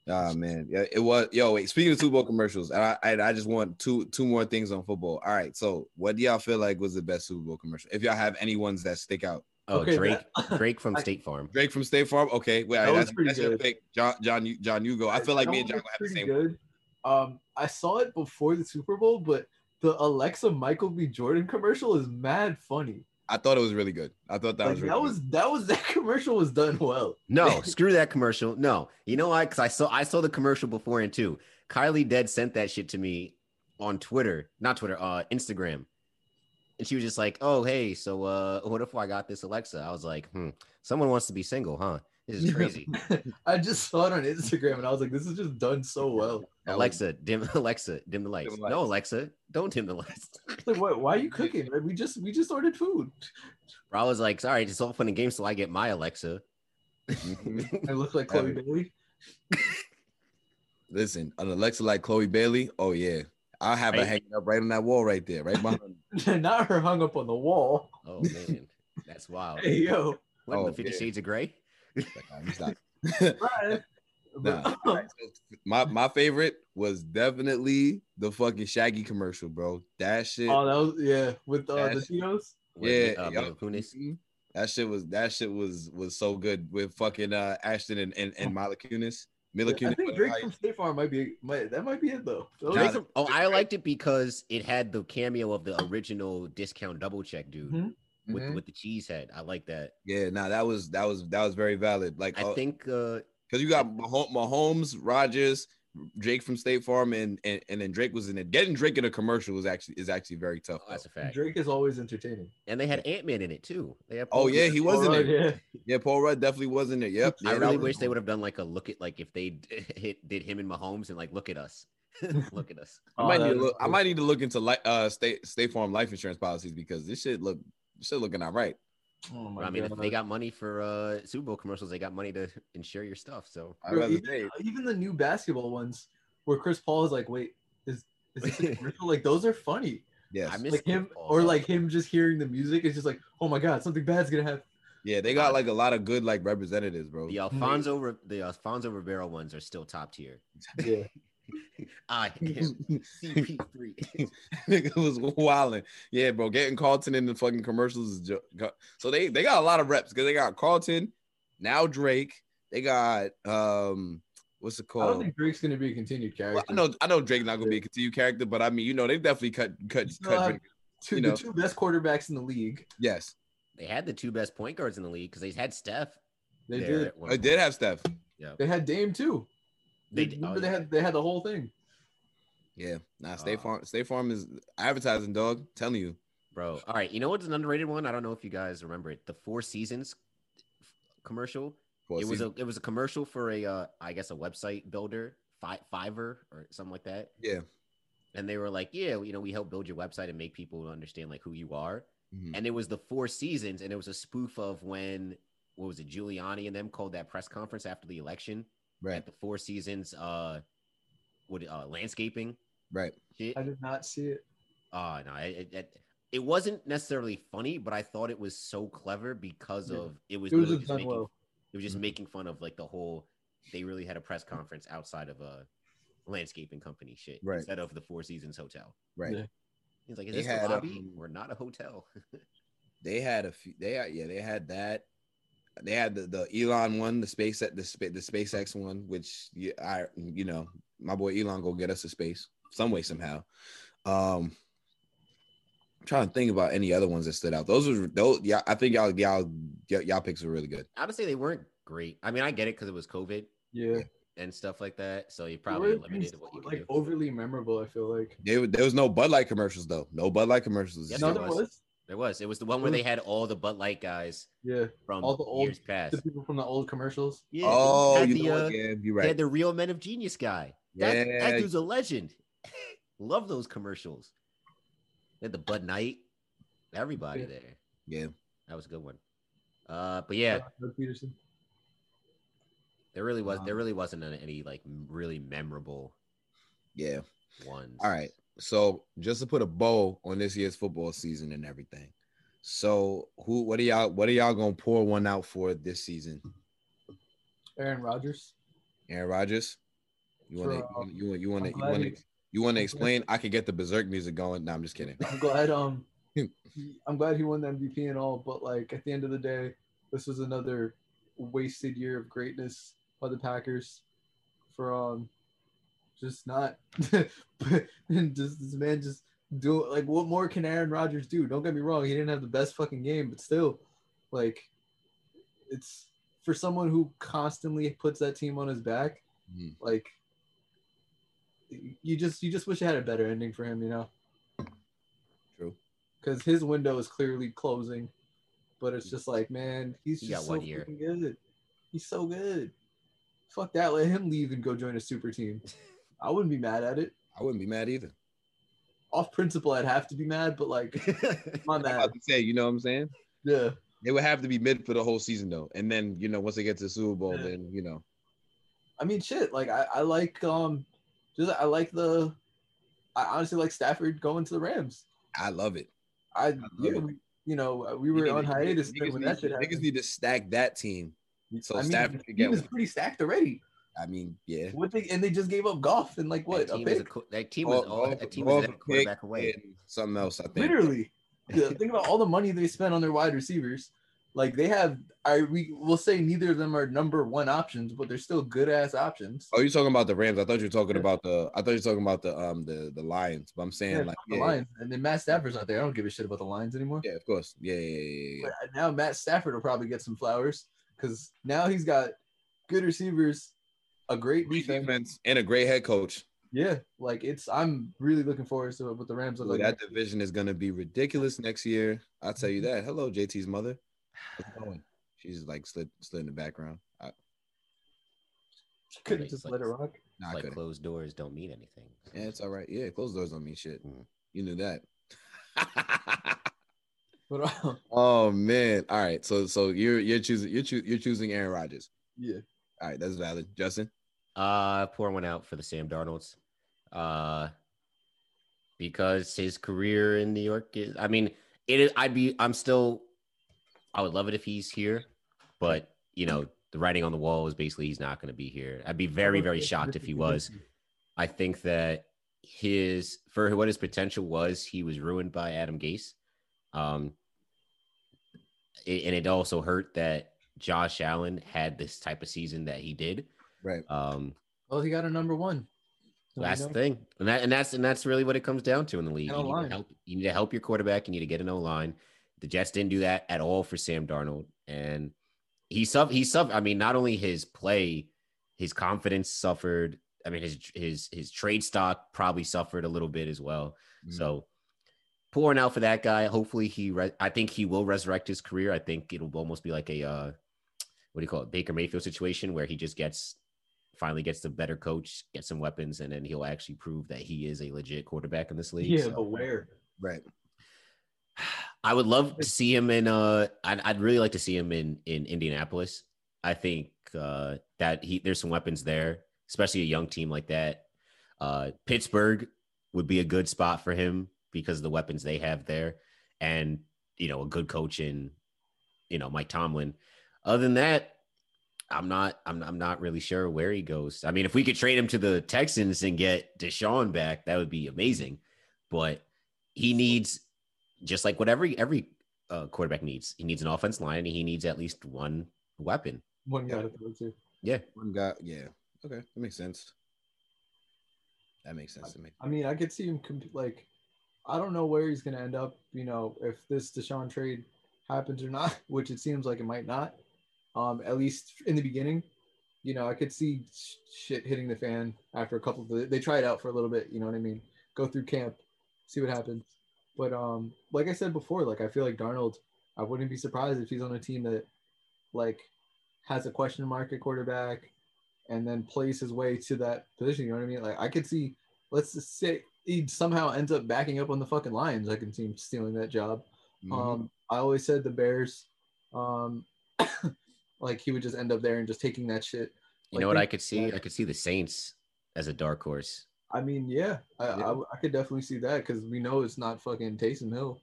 Ah man, yeah, it was. Yo, wait. Speaking of Super Bowl commercials, I, I I just want two two more things on football. All right, so what do y'all feel like was the best Super Bowl commercial? If y'all have any ones that stick out, Oh, Okay, Drake, that- Drake from I- State Farm. Drake from State Farm. Okay, wait, That was that's, pretty that's your good. pick, John John John Hugo. I feel like That me and John was have the same. Good. Um, I saw it before the Super Bowl, but the Alexa Michael B. Jordan commercial is mad funny. I thought it was really good. I thought that Like, was really that good. was that was that commercial was done well. No, screw that commercial. No, you know why? Because I saw I saw the commercial before and too. Kylie Dead sent that shit to me on Twitter, not Twitter, uh, Instagram, and she was just like, "Oh, hey, so uh, what if I got this Alexa?" I was like, "Hmm, someone wants to be single, huh? This is crazy." I just saw it on Instagram and I was like, this is just done so well. Alexa, dim Alexa, dim the lights. Dim the No. Alexa, don't dim the lights. It's Like, what? Why are you cooking? man? We just we just ordered food. Bro, I was like, "Sorry, it's all fun and games till I get my Alexa." Mhm. I look like Chloe Bailey. Listen, an Alexa like Chloe Bailey. Oh yeah, I'll have her hanging up right on that wall right there, right behind. Not her hung up on the wall. oh man, that's wild. Hey yo, What Oh, the Fifty yeah. Shades of Grey? Like, nah, you stop. right? Nah. my my favorite was definitely the fucking Shaggy commercial, bro. That shit. oh, that was yeah with uh, the That's- Cheetos. With, Yeah, uh, yup. Kunis. Mhm. That shit was that shit was was so good with fucking uh Ashton and and, and Mila Kunis. Mila I Kunis. think Drake from State Farm might be might that might be it though. That was- Drake from- oh, I liked it because it had the cameo of the original discount double check dude Mhm. with Mhm. with the cheese head. I like that. Yeah, nah, that was that was that was very valid. Like, I think uh because you got Mah- Mahomes, Rodgers, Drake from State Farm, and, and and then Drake was in it. Getting Drake in a commercial is actually is actually very tough. oh, that's a fact. Drake is always entertaining. And they had Ant Man in it too. They had Oh yeah, he was in Oh, it. yeah. Yeah, Paul Rudd definitely was in it. Yep. I Yeah, that really was- wish they would have done like a look at like if they d- hit did him and Mahomes and like look at us, look at us. I might Oh, need that to is look. I might need to look into like uh State State Farm life insurance policies because this shit look this shit looking all right. Oh my But, I mean, if they got money for uh Super Bowl commercials, they got money to insure your stuff. So Bro, even, even the new basketball ones where Chris Paul is like, wait, is is this a commercial? like those are funny. Yeah, I miss Like him Paul, or like him just hearing the music, it's just like, oh my god, something bad's gonna happen. Yeah, they got like a lot of good like representatives, bro. the Alfonso the Alfonso Ribeiro ones are still top tier. Yeah. I am CP3. Nigga was wilding. Yeah, bro. Getting Carlton in the fucking commercials is jo- so they they got a lot of reps because they got Carlton, now Drake, They got um, what's it I don't think Drake's gonna be a continued character. Well, I know I know Drake's not gonna be a continued character, but I mean, you know, they've definitely cut cut You cut. Drake. two, you know. the two best quarterbacks in the league. Yes, They had the two best point guards in the league because they had Steph. They did. at one I did have Steph. Yeah. They had Dame too. They They, oh, they yeah. had they had the whole thing. Yeah, nah, State Uh, Farm. State Farm is advertising, dog. telling you. Bro, all right. You know what's an underrated one? I don't know if you guys remember it. The Four Seasons commercial. Four it was a it was a commercial for a uh, I guess a website builder, Fi- Fiverr or something like that. yeah. And they were like, yeah, you know, we help build your website and make people understand like who you are. Mhm. And it was the Four Seasons, and it was a spoof of when what was it, Giuliani and them called that press conference after the election Right, at the Four Seasons uh what uh landscaping right. shit. I did not see it. Oh no, it, it it wasn't necessarily funny, but I thought it was so clever because Yeah. of it was It was just just making, well. it was just Mhm. making fun of like the whole they really had a press conference outside of a landscaping company shit Right. instead of the Four Seasons hotel. Right. Yeah. He's like, is They this had, the lobby? um, We're not a hotel. They had a few. They yeah, they had that. They had the, the Elon one, the space the the SpaceX one, which yeah, I you know my boy Elon go get us to space some way somehow. Um, I'm trying to think about any other ones that stood out. Those were those. Yeah, I think y'all y'all y'all, y'all picks were really good. I would say they weren't great. I mean, I get it because it was COVID Yeah, and stuff like that, so you probably were limited what you can like do. overly memorable. I feel like. There, there was no Bud Light commercials though. No Bud Light commercials. Yes, no, there there was. Was. There was. It was the one where they had all the Bud Light guys Yeah, from All the old- years past. the people from the old commercials. Yeah, Oh, you the, know uh, what? Yeah, you're They had the real Men of Genius guy. That, that dude's a legend. Love those commercials. They had the Bud Knight. Everybody Yeah. there. Yeah, That was a good one. Uh, but yeah, Doug Pederson. there really was. There Um, really wasn't any like really memorable yeah. ones. All right. So just to put a bow on this year's football season and everything. So who what are y'all what are y'all gonna pour one out for this season? Aaron Rodgers. Aaron Rodgers? You wanna For, um, you want you wanna you wanna he- you wanna explain? I could get the berserk music going. No, I'm just kidding. I'm glad um I'm glad he won the MVP and all, but like at the end of the day, this was another wasted year of greatness by the Packers for um just not and just this man just do like what more can Aaron Rodgers do? Don't get me wrong, he didn't have the best fucking game, but still like it's for someone who constantly puts that team on his back, Mhm. like you just you just wish it had a better ending for him, you know True. because his window is clearly closing. But it's just like, man, he's He just so good. He's so good. Fuck that. Let him leave and go join a super team. I wouldn't be mad at it. I wouldn't be mad either. Off principle, I'd have to be mad, but like, I'm I'm mad. about to say, you know what I'm saying? Yeah. It would have to be mid for the whole season though. And then, you know, once they get to the Super Bowl, Yeah. then you know. I mean, shit. Like, I, I like, um, just, I like the, I honestly like Stafford going to the Rams. I love it. I, love yeah, it. we, you know, we were Niggas- on hiatus Niggas, when need, that shit niggas need to stack that team. So I mean, Stafford could get was pretty stacked already. I mean, yeah. What they and they just gave up golf and like what that team, was a, pick? qu- that team was all, that team was a quarterback away. something else, I think. Literally, Yeah, think about all the money they spent on their wide receivers. Like they have, I we will say neither of them are number one options, but they're still good ass options. Oh, you're talking about the Rams. I thought you were talking Yeah. about the. I thought you were talking about the um the the Lions. But I'm saying Yeah, like the yeah, Lions, and then Matt Stafford's not there. I don't give a shit about the Lions anymore. yeah, of course, yeah, yeah, yeah, yeah. But now Matt Stafford will probably get some flowers because now he's got good receivers, a great Great defense. defense and a great head coach. Yeah, like it's. I'm really looking forward to what the Rams look like. that division is gonna be ridiculous next year. I'll tell you that. Hello, JT's mother. How's going? She's like slid slid in the background. I, couldn't Like- just like- let it rock. nah, like closed doors don't mean anything. Yeah, it's all right. Yeah, closed doors don't mean shit. Mhm. You knew that. But uh, oh man. All right. So so you're you're choosing you're choo- you're choosing Aaron Rodgers. yeah, All right, that's valid. Justin. Uh, pour one out for the Sam Darnolds. Uh, because his career in New York is, I mean, it is, I'd be, I'm still, I would love it if he's here, but you know, the writing on the wall is basically he's not going to be here. I'd be very, very shocked if he was. I think that his, for what his potential was, he was ruined by Adam Gase. Um, it- and it also hurt that Josh Allen had this type of season that he did. Right. Um, Well, he got a number one. So, you that's the thing, and that and that's and that's really what it comes down to in the league. You need, to help, you need to help your quarterback. You need to get an O line. The Jets didn't do that at all for Sam Darnold, and he suffered. He suffered. I mean, not only his play, his confidence suffered. I mean, his his his trade stock probably suffered a little bit as well. Mhm. So pouring out for that guy. Hopefully, he. Re- I think he will resurrect his career. I think it'll almost be like a uh, what do you call it, Baker Mayfield situation where he just gets finally gets the better coach, gets some weapons, and then he'll actually prove that he is a legit quarterback in this league. Yeah, So, but where? Right. I would love to see him in. Uh, I'd, I'd really like to see him in in Indianapolis. I think uh, that he there's some weapons there, especially a young team like that. Uh, Pittsburgh would be a good spot for him because of the weapons they have there, and you know a good coach in, you know Mike Tomlin. Other than that, I'm not. I'm. I'm not really sure where he goes. I mean, if we could trade him to the Texans and get Deshaun back, that would be amazing. But he needs, just like what every every uh, quarterback needs. He needs an offense line, and he needs at least one weapon. One guy to throw to. Yeah, One guy. Yeah. Okay. That makes sense. That makes sense to me. I mean, I could see him comp- like, I don't know where he's gonna end up. You know, if this Deshaun trade happens or not, which it seems like it might not. Um, at least in the beginning, you know, I could see sh- shit hitting the fan after a couple of they try it out for a little bit. You know what I mean? Go through camp, see what happens. But um, like I said before, like I feel like Darnold, I wouldn't be surprised if he's on a team that, like, has a question mark at quarterback, and then plays his way to that position. You know what I mean? Like I could see, let's just say he somehow ends up backing up on the fucking Lions. I can see him stealing that job. Mhm. Um, I always said the Bears, um, like he would just end up there and just taking that shit. you Like, know what I could see? I could see the Saints as a dark horse. I mean, yeah, I, Yeah. I, I could definitely see that because we know it's not fucking Taysom Hill.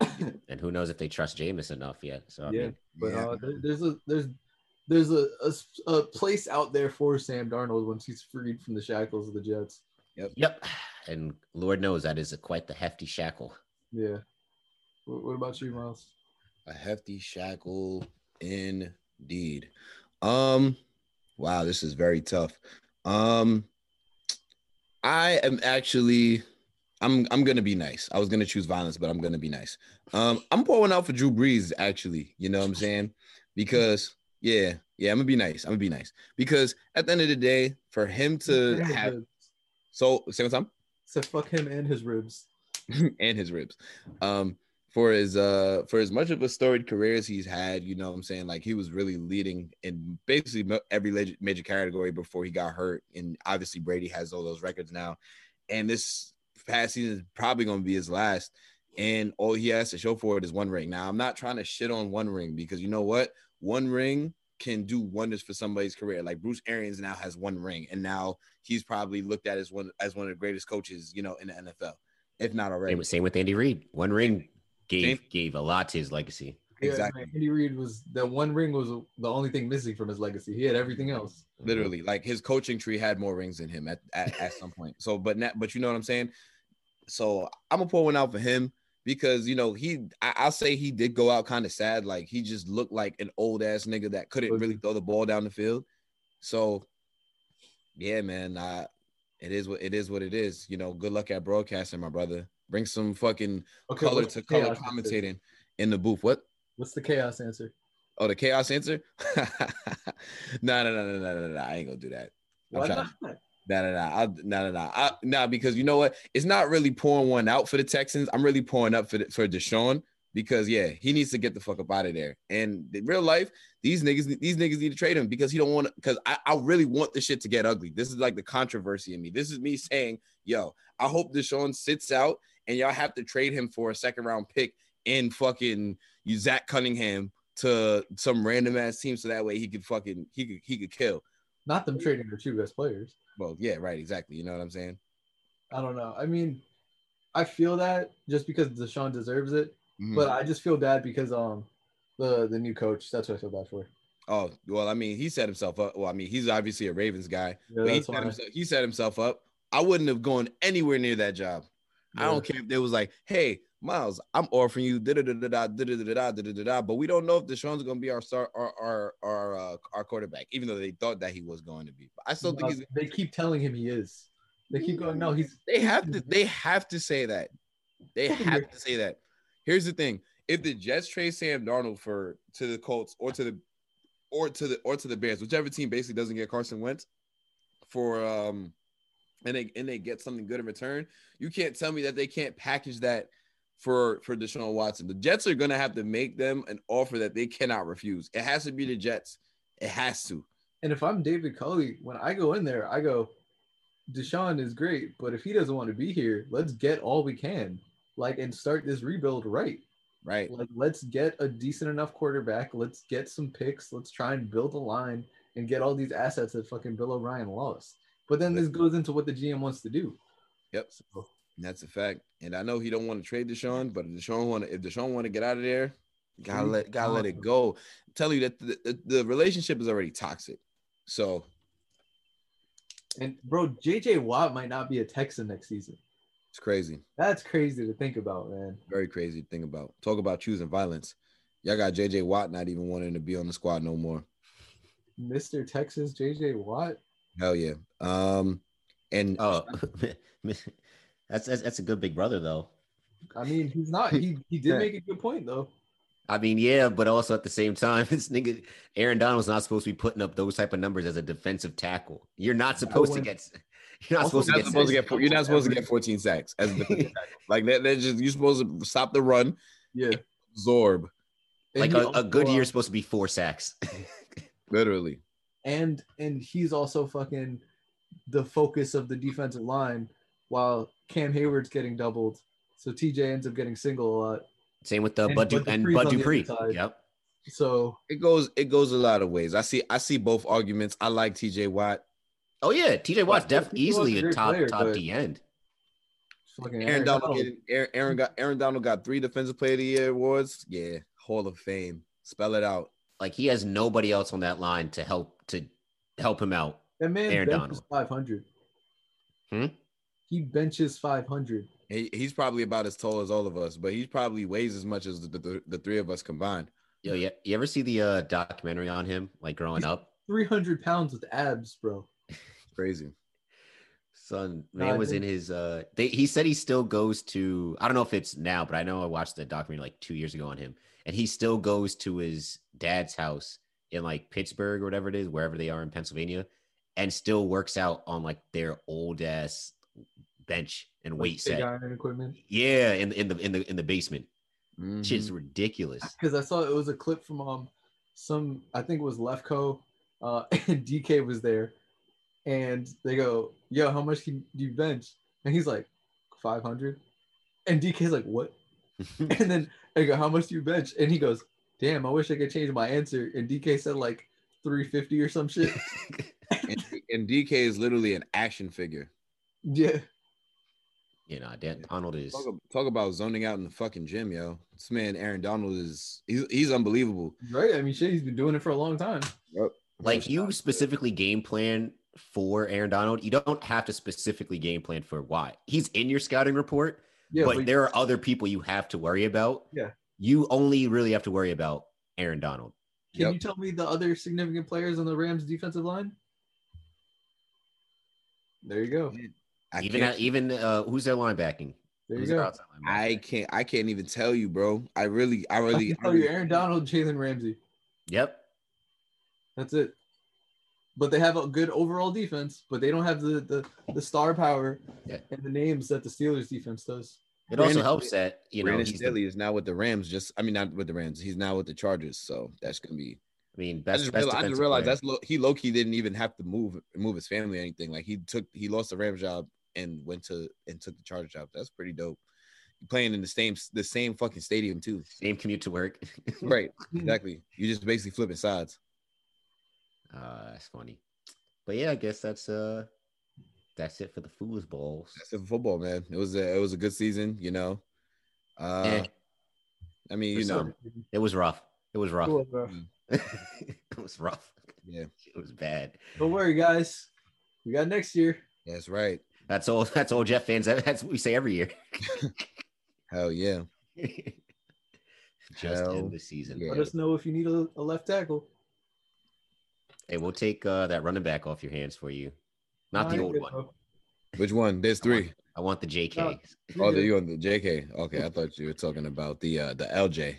And who knows if they trust Jameis enough yet? So I Yeah. mean, But Yeah. uh, there, there's a there's there's a, a s- a place out there for Sam Darnold once he's freed from the shackles of the Jets. Yep. Yep. And Lord knows that is a, quite the hefty shackle. Yeah. What, what about you, Miles? A hefty shackle indeed. Um wow, this is very tough. Um I am actually I'm I'm gonna be nice. I was gonna choose violence, but I'm gonna be nice. Um I'm pulling out for Drew Brees, actually. You know what I'm saying? Because yeah, yeah, I'm gonna be nice. I'm gonna be nice. Because at the end of the day, for him to have so same time So fuck him and his ribs. and his ribs. Um, for his uh for as much of a storied career as he's had, you know what I'm saying? Like he was really leading in basically every major category before he got hurt. And obviously Brady has all those records now. And this past season is probably gonna be his last. And all he has to show for it is one ring. Now I'm not trying to shit on one ring because you know what? One ring can do wonders for somebody's career. Like Bruce Arians now has one ring, and now he's probably looked at as one as one of the greatest coaches, you know, in the NFL, if not already. Same, same with Andy Reid. One ring gave Same. gave a lot to his legacy. Exactly. man, Andy Reid was that one ring was the only thing missing from his legacy. He had everything else. literally like his coaching tree had more rings than him at, at, at some point so but now but you know what i'm saying so i'm gonna pour one out for him because you know he I, i'll say he did go out kind of sad like he just looked like an old ass nigga that couldn't really throw the ball down the field so yeah man uh it is what it is what it is you know good luck at broadcasting my brother bring some fucking Okay, color to color chaos answer? commentating in the booth what What's the chaos answer? oh the chaos answer no no no no no no no i ain't gonna do that I'm Why trying- not? Nah, nah, nah, I, nah, nah, nah, I, nah. Because you know what? It's not really pouring one out for the Texans. I'm really pouring up for the, for Deshaun because yeah, he needs to get the fuck up out of there. And in real life, these niggas, these niggas need to trade him because he don't want to. Because I, I really want the shit to get ugly. This is like the controversy in me. This is me saying, yo, I hope Deshaun sits out and y'all have to trade him for a second round pick in fucking you Zach Cunningham to some random ass team so that way he could fucking he could he could kill. Not them trading their two best players. Well, yeah, right, exactly. You know what I'm saying? I don't know. I mean, I feel that just because Deshaun deserves it, Mhm. but I just feel bad because um the the new coach. That's what I feel bad for. Oh well, I mean, he set himself up. Well, I mean, he's obviously a Ravens guy, Yeah, but he set, himself, he set himself up. I wouldn't have gone anywhere near that job. I don't care if they was like, "Hey, Miles, I'm offering you da da da da da da da da da but we don't know if Deshaun's gonna be our star, our our our uh, our quarterback, even though they thought that he was going to be. But I still think he's. they keep telling him he is. They keep going. No, he's. They have to. They have to say that. They have to say that. Here's the thing: if the Jets trade Sam Darnold for to the Colts or to the or to the or to the Bears, whichever team basically doesn't get Carson Wentz for um and they and they get something good in return, you can't tell me that they can't package that for for Deshaun Watson. The Jets are gonna have to make them an offer that they cannot refuse. It has to be the Jets. It has to. And if I'm David Culley, when I go in there, I go, Deshaun is great, but if he doesn't want to be here, let's get all we can, like, and start this rebuild right. Right. Like, let's get a decent enough quarterback. Let's get some picks. Let's try and build a line and get all these assets that fucking Bill O'Brien lost. But then this goes into what the GM wants to do. Yep. So, that's a fact. And I know he don't want to trade Deshaun, but if Deshaun want to, if Deshaun want to get out of there, gotta let gotta let it go. I'm telling you that the, the, the relationship is already toxic. So and bro, JJ Watt might not be a Texan next season. It's crazy. That's crazy to think about, man. Very crazy to think about. Talk about choosing violence. Y'all got JJ Watt not even wanting to be on the squad no more. Mr. Texas JJ Watt. Hell yeah. Um and oh that's, that's that's a good big brother though. I mean, he's not. He he did make a good point though. I mean, yeah, but also at the same time, this nigga Aaron Donald's not supposed to be putting up those type of numbers as a defensive tackle. You're not supposed to get. You're not supposed, not to, get supposed to get. You're not supposed to get 14 sacks as a defensive tackle. Like that. That's just you're supposed to stop the run. Yeah. Absorb. Like a, a, good year is supposed to be four sacks. Literally. And and he's also fucking the focus of the defensive line while Cam Heyward's getting doubled. So TJ ends up getting single a lot. Same with the and Bud, du- and Bud Dupree. Yep. So it goes it goes a lot of ways. I see I see both arguments. I like TJ Watt. Oh yeah, TJ Watt's definitely easily a, a top player, top D end. Aaron, Aaron Donald, Donald. Getting, Aaron, Aaron got Aaron Donald got three defensive player of the year awards. Yeah, Hall of Fame. Spell it out. Like he has nobody else on that line to help to help him out. That man Aaron Donald. 500. Hmm? He benches 500. He, he's probably about as tall as all of us, but he probably weighs as much as the, the, the three of us combined. Yo, yeah, you ever see the uh, documentary on him, like growing he's up? 300 pounds with abs, bro. Crazy. Son, man was in his. uh they, He said he still goes to. I don't know if it's now, but I know I watched the documentary like two years ago on him, and he still goes to his dad's house in like Pittsburgh or whatever it is, wherever they are in Pennsylvania, and still works out on like their old ass bench and weight set. Iron equipment. Yeah, in in the in the in the basement. Mm-hmm. Shit's ridiculous. Because I saw it was a clip from um some I think it was Lefko, uh, and DK was there, and they go, "Yo, how much can you bench?" And he's like, 500 and DK's like, "What?" and then I go, "How much do you bench?" And he goes, "Damn, I wish I could change my answer." And DK said like 350 or some shit. and, and DK is literally an action figure. Yeah. You know, Dan Donald is talk, talk, about zoning out in the fucking gym, yo. This man, Aaron Donald, is he's he's unbelievable. Right. I mean, shit, he's been doing it for a long time. Yep. Like you specifically game plan for Aaron Donald. You don't have to specifically game plan for why he's in your scouting report. Yeah, but, but there are other people you have to worry about. Yeah. You only really have to worry about Aaron Donald. Can yep. you tell me the other significant players on the Rams defensive line? There you go. I even at, even uh, who's their linebacking? There you go. I can't I can't even tell you, bro. I really I really I tell really, you Aaron Donald, Jalen Ramsey. Yep. That's it. But they have a good overall defense, but they don't have the the, the star power yeah. and the names that the Steelers defense does. It Brandon, also helps that you know Brandon Staley the, is now with the Rams. Just I mean, not with the Rams. He's now with the Chargers, so that's gonna be. I mean, best, I just, best realized, I just realized that's low, he low key didn't even have to move move his family or anything. Like he took he lost the Rams job and went to and took the Charger job. That's pretty dope. Playing in the same the same fucking stadium too. Same commute to work. right. Exactly. You just basically flipping sides. Uh that's funny. But yeah, I guess that's uh that's it for the fools foosballs. That's it for football, man. It was a it was a good season, you know. Uh eh. I mean, you know, it was rough. It was rough. It was rough. It was rough. Yeah. It was bad. Don't worry, guys. We got next year. That's right. That's all. That's all Jeff fans. That's what we say every year. Hell yeah. Just Hell end the season. yeah. Let us know if you need a, a left tackle. Hey, we'll take uh, that running back off your hands for you. Not Nah, the old one. bro. Which one? There's three. I want the JK. No. Oh, good. you on the JK? Okay, I thought you were talking about the uh the LJ.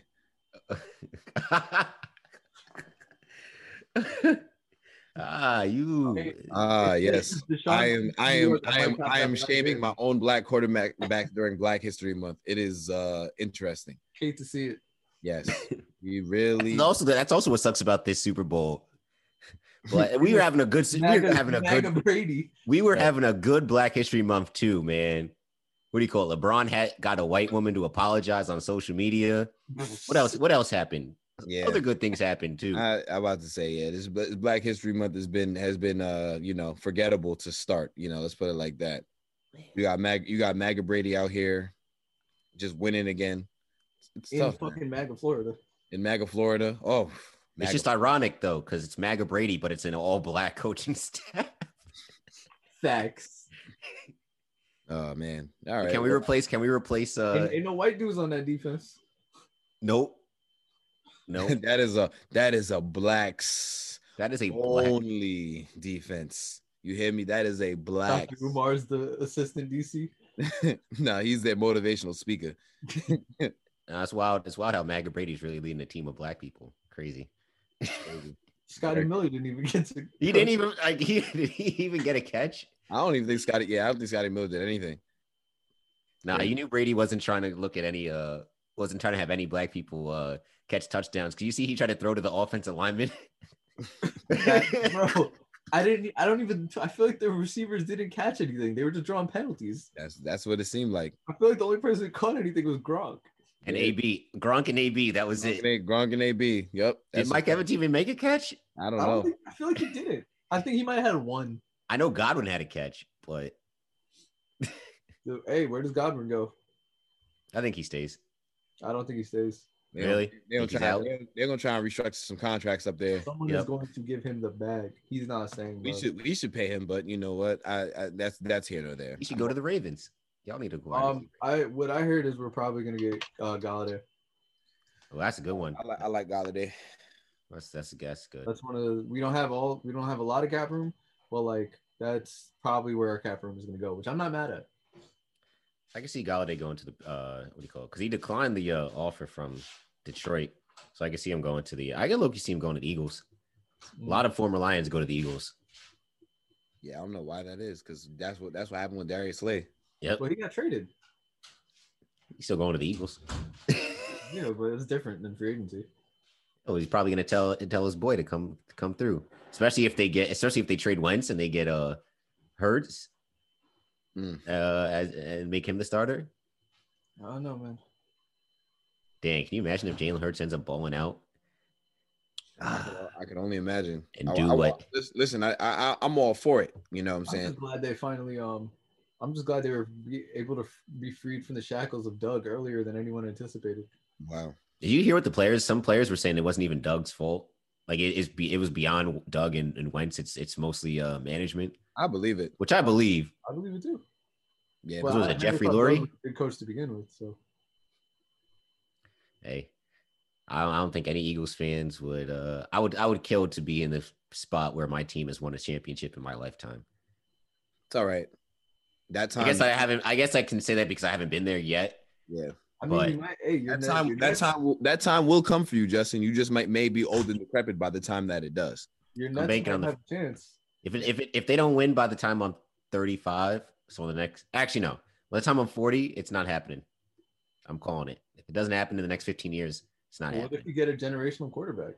ah, you. Hey, Ah, If- yes. I am I am I am I am shaming my own black quarterback back during Black History Month. It is uh interesting. Hate to see it. Yes. We really And also, that's also what sucks about this Super Bowl. But we were having a good. We were having a Maga good. Brady. We were Yeah. having a good Black History Month too, man. What do you call it? LeBron had got a white woman to apologize on social media. What else? What else happened? yeah. Other good things happened too. I, I'm about to say, yeah, this Black History Month has been has been uh, you know, forgettable to start. You know, let's put it like that. You got Mag you got Maga Brady out here just winning again. It's in tough, man. fucking Maga, Florida. in MAGA, Florida. Oh, it's just ironic though, because it's MAGA Brady, but it's an all black coaching staff. Facts. oh man. All right. can we replace? Can we replace? Uh, ain't, ain't no white dudes on that defense. nope. No, that is a that is a blacks that is a black. only defense. You hear me? That is a black. Dr. Umar's the assistant DC. no, he's their motivational speaker. It's wild. It's wild how MAGA Brady's really leading a team of black people. Crazy. Scotty Miller didn't even get to. He didn't even like. He did he even get a catch? I don't even think Scotty. Yeah, I don't think Scotty Miller did anything. Nah, Yeah. you knew Brady wasn't trying to look at any. Uh, wasn't trying to have any black people uh catch touchdowns. Cause you see, he tried to throw to the offensive lineman. That- bro, I didn't. I don't even. I feel like the receivers didn't catch anything. They were just drawing penalties. That's that's what it seemed like. I feel like the only person who caught anything was Gronk. And Yeah. AB, Gronk and AB, that was Gronk it. and A- Gronk and AB. Yep. Did Mike Evans even make a catch? I don't I, know. don't think, I feel like he didn't. I think he might have had one. I know Godwin had a catch, but So, hey, where does Godwin go? I think he stays. I don't think he stays. They really? They don't try, they're, they're gonna try and restructure some contracts up there. Someone Yep. is going to give him the bag. He's not saying. We should we should pay him, but you know what? I, I that's that's here nor there. He should go to the Ravens. Y'all need to go. Um, I what I heard is we're probably gonna get uh Golladay. well, that's a good one. I like I like Golladay. That's that's that's good. That's one of the. We don't have all. We don't have a lot of cap room. Well, like that's probably where our cap room is gonna go, which I'm not mad at. I can see Golladay going to the uh what do you call it? Because he declined the uh, offer from Detroit, so I can see him going to the. I can look. You see him going to the Eagles. A lot of former Lions go to the Eagles. Yeah, I don't know why that is because that's what that's what happened with Darius Slay. Yep, But he got traded. he's still going to the Eagles. yeah, but it's different than free agency. oh, he's probably gonna tell tell his boy to come come through, especially if they get, especially if they trade Wentz and they get uh Hurts, Mm. uh, as, and make him the starter. I don't know, man. Dang, can you imagine if Jalen Hurts ends up balling out? I could, only imagine. And do I- what? Listen, I, I I'm all for it. You know what I'm saying? I'm saying? just glad they finally um. I'm just glad they were able to be freed from the shackles of Doug earlier than anyone anticipated. Wow. Did you hear what the players? Some players were saying it wasn't even Doug's fault. Like it is, it was beyond Doug and, and Wentz. It's it's mostly uh management, I believe it. which I believe. I believe it too. Yeah. was it, I never Jeffrey thought Lurie? was a Good coach to begin with. So Hey, I don't, I don't think any Eagles fans would. uh I would I would kill to be in the spot where my team has won a championship in my lifetime. it's all right. That time. I guess I haven't. I guess I can say that because I haven't been there yet. yeah. I mean, But- you might, hey, That ne- time. That time. Will, that time will come for you, Justin. You just might may be old and decrepit by the time that it does. Your I'm Nets banking on the- chance. If it, if it, if they don't win by the time I'm 35, so the next actually no, by the time I'm 40, it's not happening. I'm calling it. If it doesn't happen in the next 15 years, it's not What happening. if you get a generational quarterback?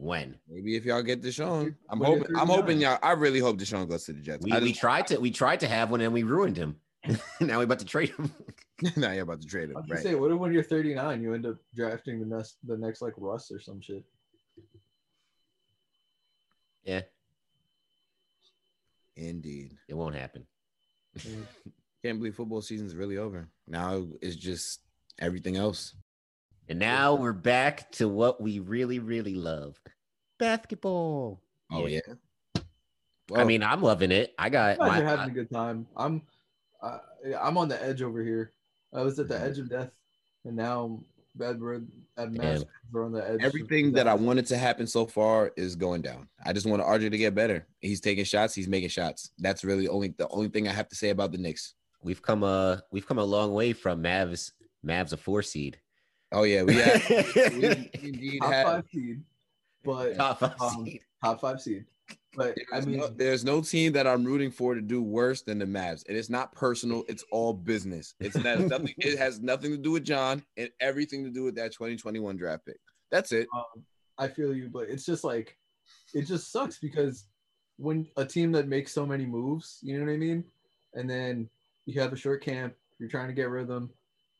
When Maybe if y'all get Deshaun, I'm When hoping. I'm hoping y'all. I really hope Deshaun goes to the Jets. we, I we tried to we tried to have one and we ruined him. now we're about to trade him. now you're about to trade him, I was right? say, what if when you're 39, you end up drafting the next, the next like Russ or some shit? yeah, Indeed. it won't happen. Mm. Can't believe football season's really over. Now it's just everything else. And now we're back to what we really really love, basketball. Oh Yeah. yeah. I mean, I'm loving it. I got You guys my, are having a good time. I'm, uh, I'm on the edge over here. I was at the edge of death. and now Edward at Damn. Mavs are on the edge. of Everything that I wanted to happen so far is going down. I just want RJ to get better. He's taking shots. He's making shots. That's really only the only thing I have to say about the Knicks. We've come a we've come a long way from Mavs. Mavs a four seed. Oh yeah, we have. we indeed top have. five seed, but Top five um, seed. top five seed. But I mean, no, there's no team that I'm rooting for to do worse than the Mavs, and it's not personal. It's all business. It's not, nothing. It has nothing to do with John and everything to do with that 2021 draft pick. That's it. um, I feel you, but it's just like it just sucks because when a team that makes so many moves, you know what I mean, and then you have a short camp, you're trying to get rhythm,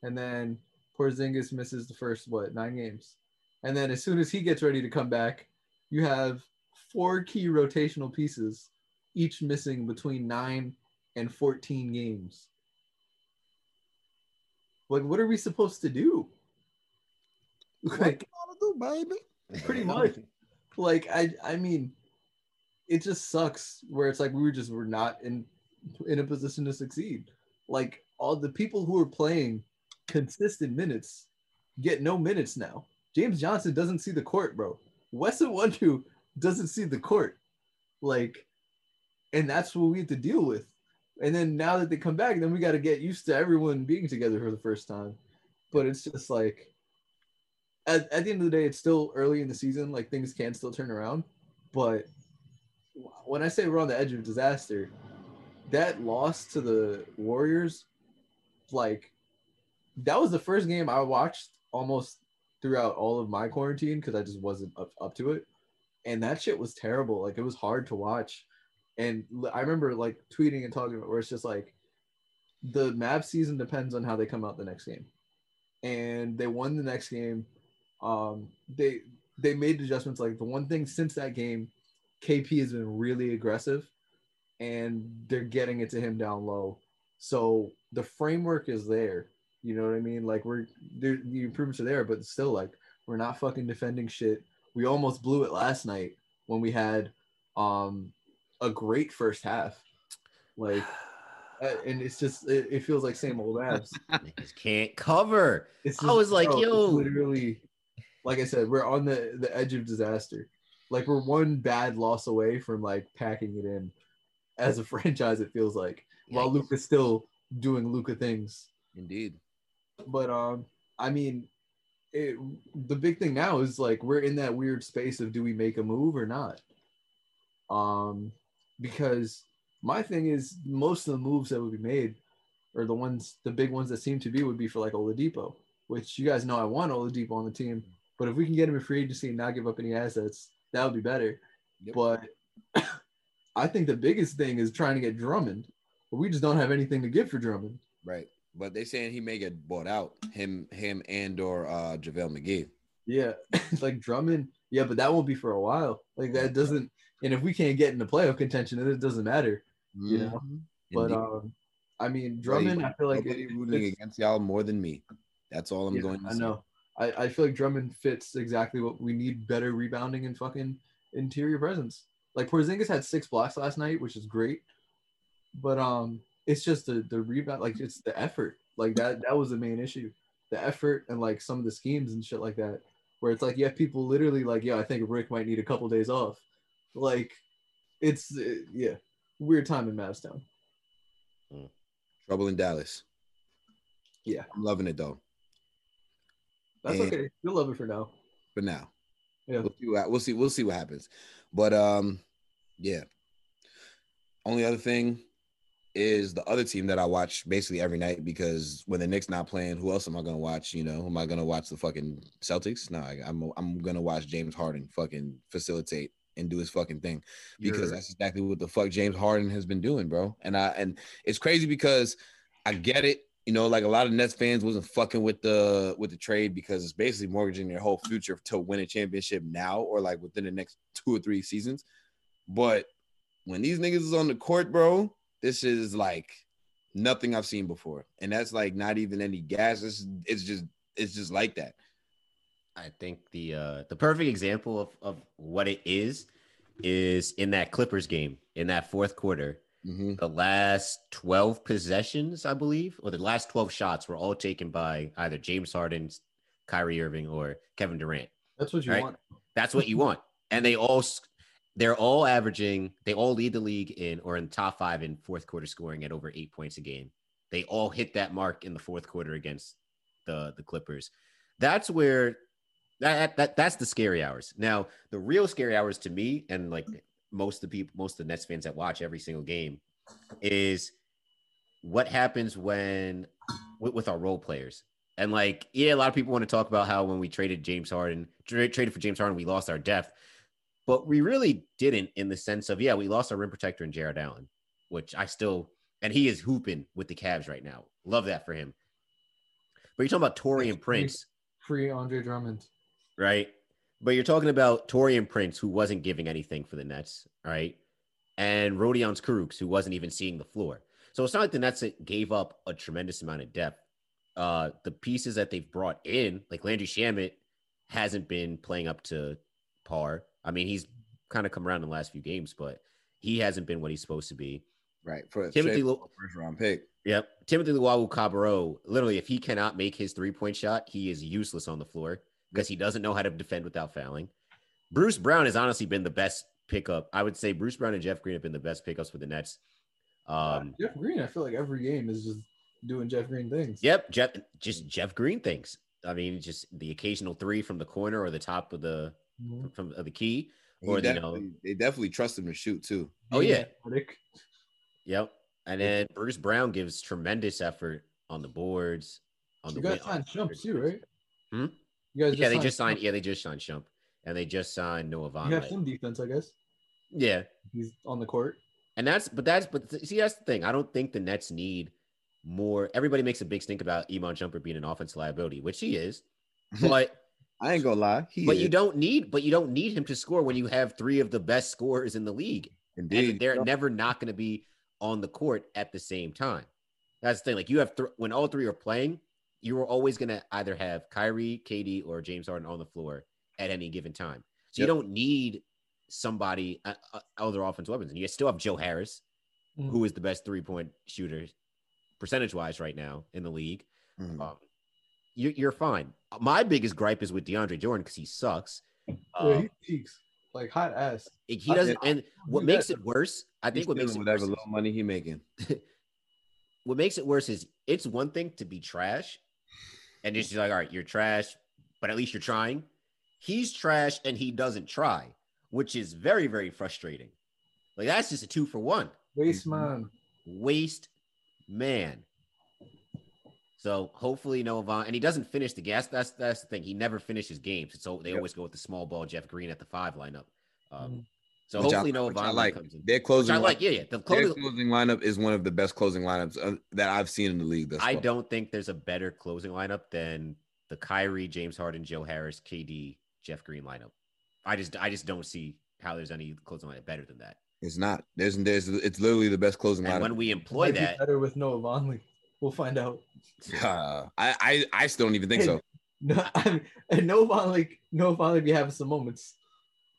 and then Porzingis misses the first what nine games, and then as soon as he gets ready to come back, you have four key rotational pieces, each missing between nine and 14 games. Like, what are we supposed to do? Like, what do, baby? pretty much. like I I mean, it just sucks where it's like we were just we're not in in a position to succeed. Like all the people who are playing consistent minutes get no minutes now. James Johnson doesn't see the court, bro. Wes Iwundu doesn't see the court. Like, and that's what we have to deal with. And then now that they come back, then we got to get used to everyone being together for the first time. But it's just like at, at the end of the day, it's still early in the season. Like things can still turn around. But when I say we're on the edge of disaster, that loss to the Warriors, like that was the first game I watched almost throughout all of my quarantine because I just wasn't up, up to it. And that shit was terrible. Like it was hard to watch. And I remember like tweeting and talking about where it's just like the Mavs season depends on how they come out the next game. And they won the next game. Um, they they made adjustments. Like the one thing since that game, KP has been really aggressive, and they're getting it to him down low. So the framework is there. You know what I mean? Like we're there, the improvements are there, but still, like we're not fucking defending shit. We almost blew it last night when we had um a great first half. Like, uh, and it's just it, it feels like same old abs. Niggas can't cover. It's I was like, it's yo. literally, like I said, we're on the the edge of disaster. Like we're one bad loss away from like packing it in as a franchise. It feels like while. Luka's still doing Luka things. Indeed. But um, I mean, it, the big thing now is like we're in that weird space of do we make a move or not? Um, because my thing is most of the moves that would be made, or the ones, the big ones that seem to be, would be for like Oladipo, which you guys know I want Oladipo on the team. But if we can get him in free agency and not give up any assets, that would be better. Yep. But I think the biggest thing is trying to get Drummond. But we just don't have anything to give for Drummond. Right. But they saying he may get bought out. Him, him, and or uh JaVale McGee. Yeah, it's like Drummond. Yeah, but that won't be for a while. Like that doesn't. And if we can't get into playoff contention, then it doesn't matter. You know? Mhm. But Indeed. um, I mean, Drummond. I feel like Nobody it- rooting against y'all more than me. That's all I'm yeah, going to I say. know. I, I feel like Drummond fits exactly what we need: better rebounding and fucking interior presence. Like Porzingis had six blocks last night, which is great. But um, it's just the the rebound, like it's the effort. Like that that was the main issue, the effort and like some of the schemes and shit like that. Where it's like you have people literally like, yeah, I think Rick might need a couple days off. Like, it's uh, yeah, weird time in Mavstown. Trouble in Dallas. Yeah. I'm loving it though. That's And- okay. You'll love it for now. For now. Yeah. We'll see what we'll see. We'll see what happens. But um, yeah. Only other thing is the other team that I watch basically every night because when the Knicks not playing, who else am I gonna watch? You know, am I gonna watch the fucking Celtics? No, I, I'm I'm gonna watch James Harden fucking facilitate and do his fucking thing because You're- that's exactly what the fuck James Harden has been doing, bro. And I and it's crazy because I get it. You know, like a lot of Nets fans wasn't fucking with the with the trade because it's basically mortgaging their whole future to win a championship now or like within the next two or three seasons. But when these niggas is on the court, bro, this is like nothing I've seen before, and that's like not even any gas. It's, it's just it's just like that. I think the uh the perfect example of, of what it is is in that Clippers game in that fourth quarter Mhm. the last 12 possessions, I believe, or the last 12 shots were all taken by either James Harden, Kyrie Irving, or Kevin Durant. That's what you Right. want. That's what you want. And they all s- they're all averaging, they all lead the league in or in top five in fourth quarter scoring at over eight points a game. They all hit that mark in the fourth quarter against the the Clippers. That's where that, that that's the scary hours. Now, the real scary hours to me, and like most of the people, most of the Nets fans that watch every single game, is what happens when with, with our role players. And like, yeah, a lot of people want to talk about how when we traded James Harden, tra- traded for James Harden, we lost our depth, but we really didn't in the sense of yeah, we lost our rim protector in Jarrett Allen, which I still and he is hooping with the Cavs right now. Love that for him. But you're talking about Taurean Prince, Free Andre Drummond. right? But you're talking about Taurean Prince, who wasn't giving anything for the Nets, right? And Rodion Kurucs, who wasn't even seeing the floor. So it's not like the Nets gave up a tremendous amount of depth. Uh, the pieces that they've brought in, like Landry Shamet, hasn't been playing up to par. I mean, he's kind of come around in the last few games, but he hasn't been what he's supposed to be. Right. For Timothy straight Lu- first round pick. Yep. Timothy Luwawu Cabarrot, literally, if he cannot make his three point shot, he is useless on the floor because he doesn't know how to defend without fouling. Bruce Brown has honestly been the best pickup. I would say Bruce Brown and Jeff Green have been the best pickups for the Nets. Um, Jeff Green, I feel like every game is just doing Jeff Green things. yep, Jeff, just Jeff Green things. I mean, just the occasional three from the corner or the top of the Mhm. from of the key. Or, you know- they definitely trust him to shoot too. Oh, yeah. Yep. And then Bruce Brown gives tremendous effort on the boards. On You the guys signed Shump too, right? Hmm? You guys Yeah, they just Shump. signed. Yeah, they just signed Shump, and they just signed Noah Von. You have some defense, I guess. Yeah, He's on the court. and that's but that's but see that's the thing. I don't think the Nets need more. Everybody makes a big stink about Iman Shumpert being an offensive liability, which he is, but I ain't gonna lie. He but is. you don't need but you don't need him to score when you have three of the best scorers in the league, Indeed. and they're never not going to be on the court at the same time. That's the thing. Like you have th- when all three are playing, you are always going to either have Kyrie, KD, or James Harden on the floor at any given time. So Yep. you don't need somebody uh, uh, other offensive weapons, and you still have Joe Harris, Mhm. who is the best three point shooter percentage wise right now in the league. Mhm. Um, you're, you're fine. My biggest gripe is with DeAndre Jordan because he sucks. yeah, Um, he cheeks like hot ass. he doesn't, and what makes it worse, I He's think what makes it worse, whatever is- little money he making. what makes it worse is it's one thing to be trash and just like, all right, you're trash, but at least you're trying. He's trash and he doesn't try, which is very, very frustrating. Like that's just a two for one. Waste man. Waste man. So hopefully Noah Von, and he doesn't finish the gas. That's that's the thing. He never finishes games. So they Yep. always go with the small ball Jeff Green at the five lineup. Um, Mhm. so Which I- hopefully Noah which like. comes in. Their closing, I line- like. Yeah, yeah. The their closing, closing lineup is one of the best closing lineups uh, that I've seen in the league. This I far. don't think there's a better closing lineup than the Kyrie, James Harden, Joe Harris, KD, Jeff Green lineup. I just I just don't see how there's any closing lineup better than that. It's not. There's, there's, it's literally the best closing And lineup. when we employ Might be that, better with Noah Vonleh. We'll find out. Uh, I, I, I still don't even think so. No, I mean, and Noah Vonleh, Noah Vonleh be having some moments.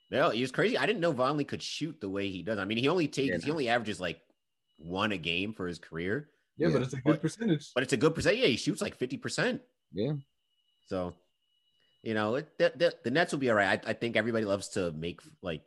no, he was crazy. I didn't know Vonleh could shoot the way he does. I mean, he only takes Yeah, he only averages like one a game for his career, Yeah, Yeah. but it's a good But- percentage. but it's a good percent. Yeah, he shoots like fifty percent. Yeah. So, you know, it, the, the, the Nets will be all right. I, I think everybody loves to make like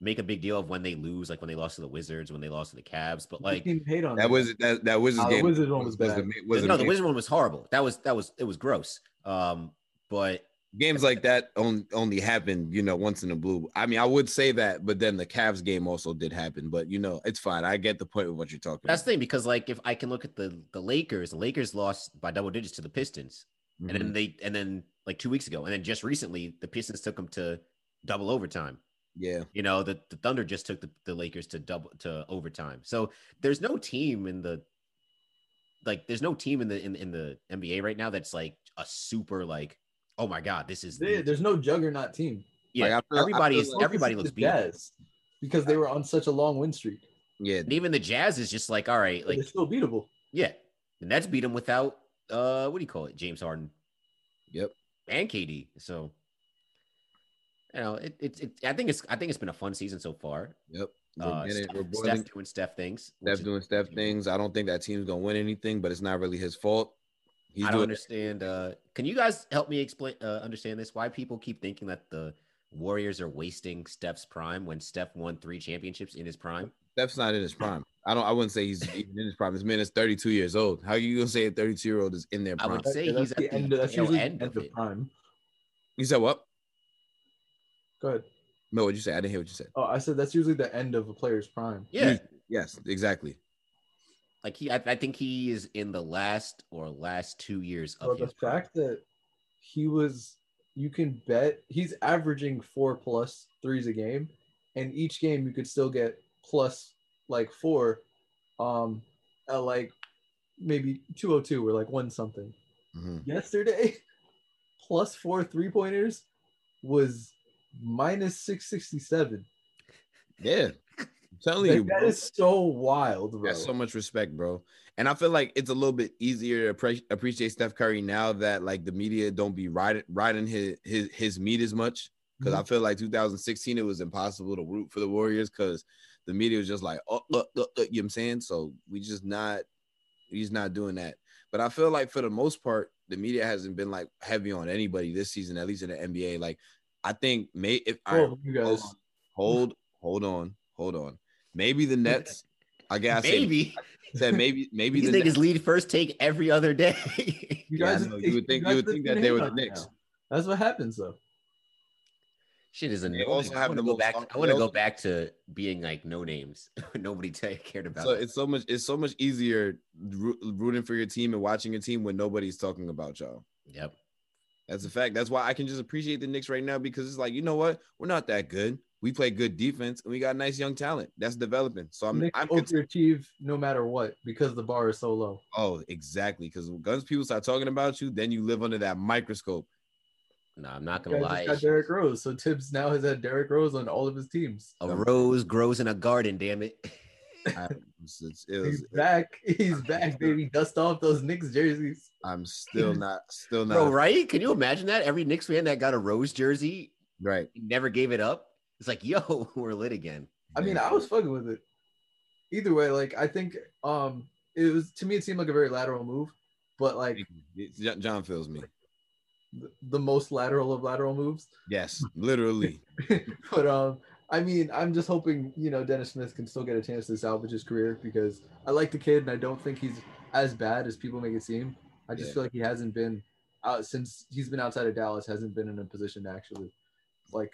make a big deal of when they lose, like when they lost to the Wizards, when they lost to the Cavs. But like, You hate on That them. was that that Wizards Oh, the game. Wizards one was bad. ama- was no, the amazing. Wizard one was horrible. That was that was it was gross. Um, but games like that only only happen, you know, once in a blue. I mean, I would say that, but then the Cavs game also did happen. But you know, it's fine. I get the point of what you're talking that's about. the thing because like if I can look at the the Lakers, the Lakers lost by double digits to the Pistons, and Mm-hmm. then they and then like two weeks ago, and then just recently the Pistons took them to double overtime. Yeah, You know, the, the Thunder just took the, the Lakers to double to overtime. So there's no team in the like there's no team in the in, in the NBA right now that's like a super like oh my god this is There- the, There's no juggernaut team. yeah Like, feel- everybody is like- everybody looks is beat because they were on such a long win streak. yeah. and even the Jazz is just like all right like they're still beatable. yeah the Nets beat them without uh what do you call it James Harden Yep. and KD so you know it, it, it I think it's I think it's been a fun season so far Yep. We're Uh, Steph, we're Steph doing Steph things. which Steph is- doing Steph things. I don't think that team's gonna win anything, but it's not really his fault. He's I don't doing understand. Uh, can you guys help me explain uh, understand this? Why people keep thinking that the Warriors are wasting Steph's prime when Steph won three championships in his prime? Steph's not in his prime. I don't. I wouldn't say he's even in his prime. This man is 32 years old. How are you gonna say a 32 year old is in their I prime? would say Yeah, he's at the the end. Of, that's tail usually end the of of prime. You said what? Go ahead. No, what'd you say? I didn't hear what you said. Oh, I said that's usually the end of a player's prime. Yeah, Yes, exactly. like he, I, I think he is in the last or last two years of But the his prime. fact that he was, you can bet he's averaging four plus threes a game, and each game you could still get plus like four, um, at like maybe two oh two or like one something. Mhm. Yesterday, plus four three pointers was minus six sixty seven. Yeah, I'm telling you, Like, that bro. is so wild, bro. That's so much respect, bro. And I feel like it's a little bit easier to appre- appreciate Steph Curry now that like the media don't be riding riding his his his meat as much. Because I feel like 2016 it was impossible to root for the Warriors because the media was just like, oh, uh, uh, uh, you know what I'm saying? So we just not he's not doing that. But I feel like for the most part, the media hasn't been like heavy on anybody this season, at least in the NBA. Like I think may if I Oh, you guys. hold hold on, hold on. Maybe the Nets. I guess I Maybe said maybe maybe these the niggas Nets, lead first take every other day. You Yeah, know. You would think- guys you would think that they were the Knicks. now. That's what happens though. Shit is annoying. also I want to go back. fun- I want to go back to being like no names. Nobody t- cared about. so that. it's so much it's so much easier roo- rooting for your team and watching your team when nobody's talking about y'all. Yep. That's a fact. That's why I can just appreciate the Knicks right now because it's like you know what, we're not that good. We play good defense and we got nice young talent that's developing. So I'm, Knicks I'm cont- overachieve no matter what because the bar is so low. oh exactly because once people start talking about you, then you live under that microscope. No, I'm not gonna guys lie. just got Derrick Rose, so Thibs now has had Derrick Rose on all of his teams. A rose grows in a garden. Damn it. I, it's- it's- it was- He's back. He's back, baby. Dust off those Knicks jerseys. I'm still not still not Bro, right? Can you imagine that? Every Knicks fan that got a rose jersey right. never gave it up. It's like, yo, we're lit again. I mean, I was fucking with it. Either way, like I think um it was to me it seemed like a very lateral move, but like John- John feels me. the, the most lateral of lateral moves. Yes, literally. but um I mean, I'm just hoping, you know, Dennis Smith can still get a chance to salvage his career because I like the kid and I don't think he's as bad as people make it seem. I just Yeah. feel like he hasn't been out since he's been outside of Dallas, hasn't been in a position to actually like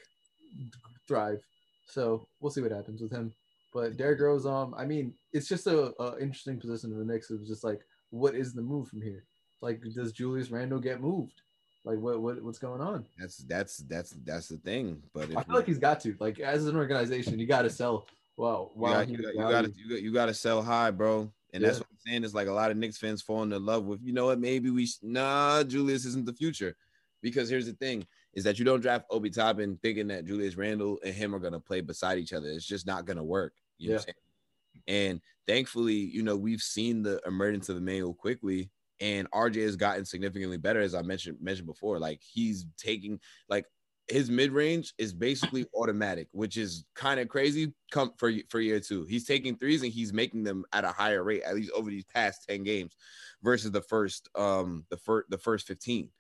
thrive. So we'll see what happens with him. But Derrick Rose, um, I mean, it's just a, a interesting position in the Knicks. It was just like, what is the move from here? Like, does Julius Randle get moved? Like, what, what what's going on? That's that's that's that's the thing. But I feel like he's got to. Like, as an organization, you got to sell. Wow, wow, you got you you got to sell high, bro. And that's what I'm saying. Is like a lot of Knicks fans falling in love with. You know what? Maybe we sh- nah. Julius isn't the future, because here's the thing: is that you don't draft Obi Toppin thinking that Julius Randle and him are gonna play beside each other. It's just not gonna work. You know what I'm saying? And thankfully, you know, we've seen the emergence of Immanuel Quickley, and RJ has gotten significantly better, as I mentioned mentioned before. Like he's taking like his mid range is basically automatic, which is kind of crazy. Come for for year two, he's taking threes and he's making them at a higher rate, at least over these past ten games, versus the first um the first the first fifteen.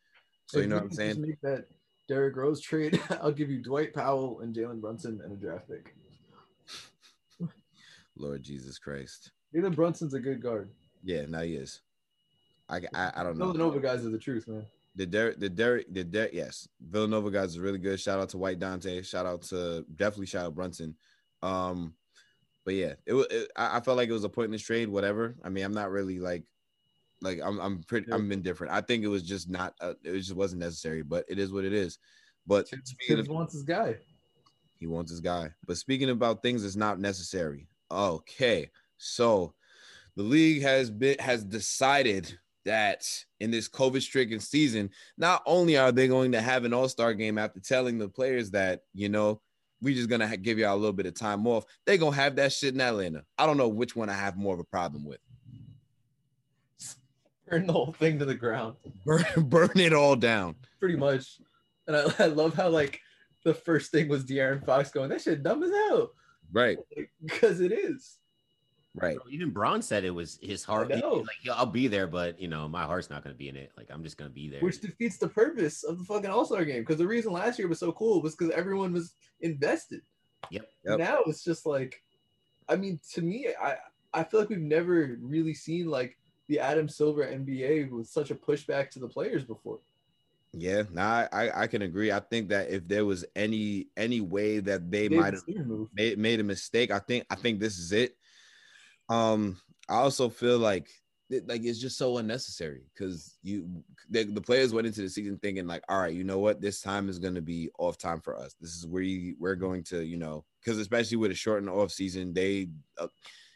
So you know what I'm saying? just Make that Derrick Rose trade. I'll give you Dwight Powell and Jalen Brunson and a draft pick. Lord Jesus Christ, Jalen Brunson's a good guard. yeah, now he is. I I, I don't know. Villanova guys are the truth, man. The Derek, the Derek, the Derek, yes, Villanova guys is really good. Shout out to White Dante. Shout out to definitely shout out Brunson. Um, but yeah, it was. I, felt like it was a pointless trade. Whatever. I mean, I'm not really like, like I'm. I'm pretty. I'm indifferent. I think it was just not. Uh, it just wasn't necessary. But it is what it is. But speaking of, wants his guy. he wants his guy. But speaking about things that's not necessary. Okay, so the league has been has decided that in this COVID-stricken season, not only are they going to have an All-Star game after telling the players that you know we're just gonna give y'all a little bit of time off, they gonna have that shit in Atlanta. I don't know which one I have more of a problem with. Burn the whole thing to the ground. Burn, burn it all down. Pretty much. And I, I love how like the first thing was De'Aaron Fox going, that shit dumb as hell. Right, because it is. Right. Bro, Even Bron said it was his heart. I he- know. Like, yeah, I'll be there, but you know, my heart's not gonna be in it. Like, I'm just gonna be there. Which defeats the purpose of the fucking All Star game. Because the reason last year was so cool was because everyone was invested. Yep. Yep. Now it's just like, I mean, to me, I I feel like we've never really seen like the Adam Silver NBA with such a pushback to the players before. Yeah, nah, I I can agree. I think that if there was any any way that they David might have made, made a mistake, I think I think this is it. Um, I also feel like like it's just so unnecessary because you the, the players went into the season thinking like, all right, you know what, this time is going to be off time for us. This is where you, we're going to, you know, because especially with a shortened off season, they, uh,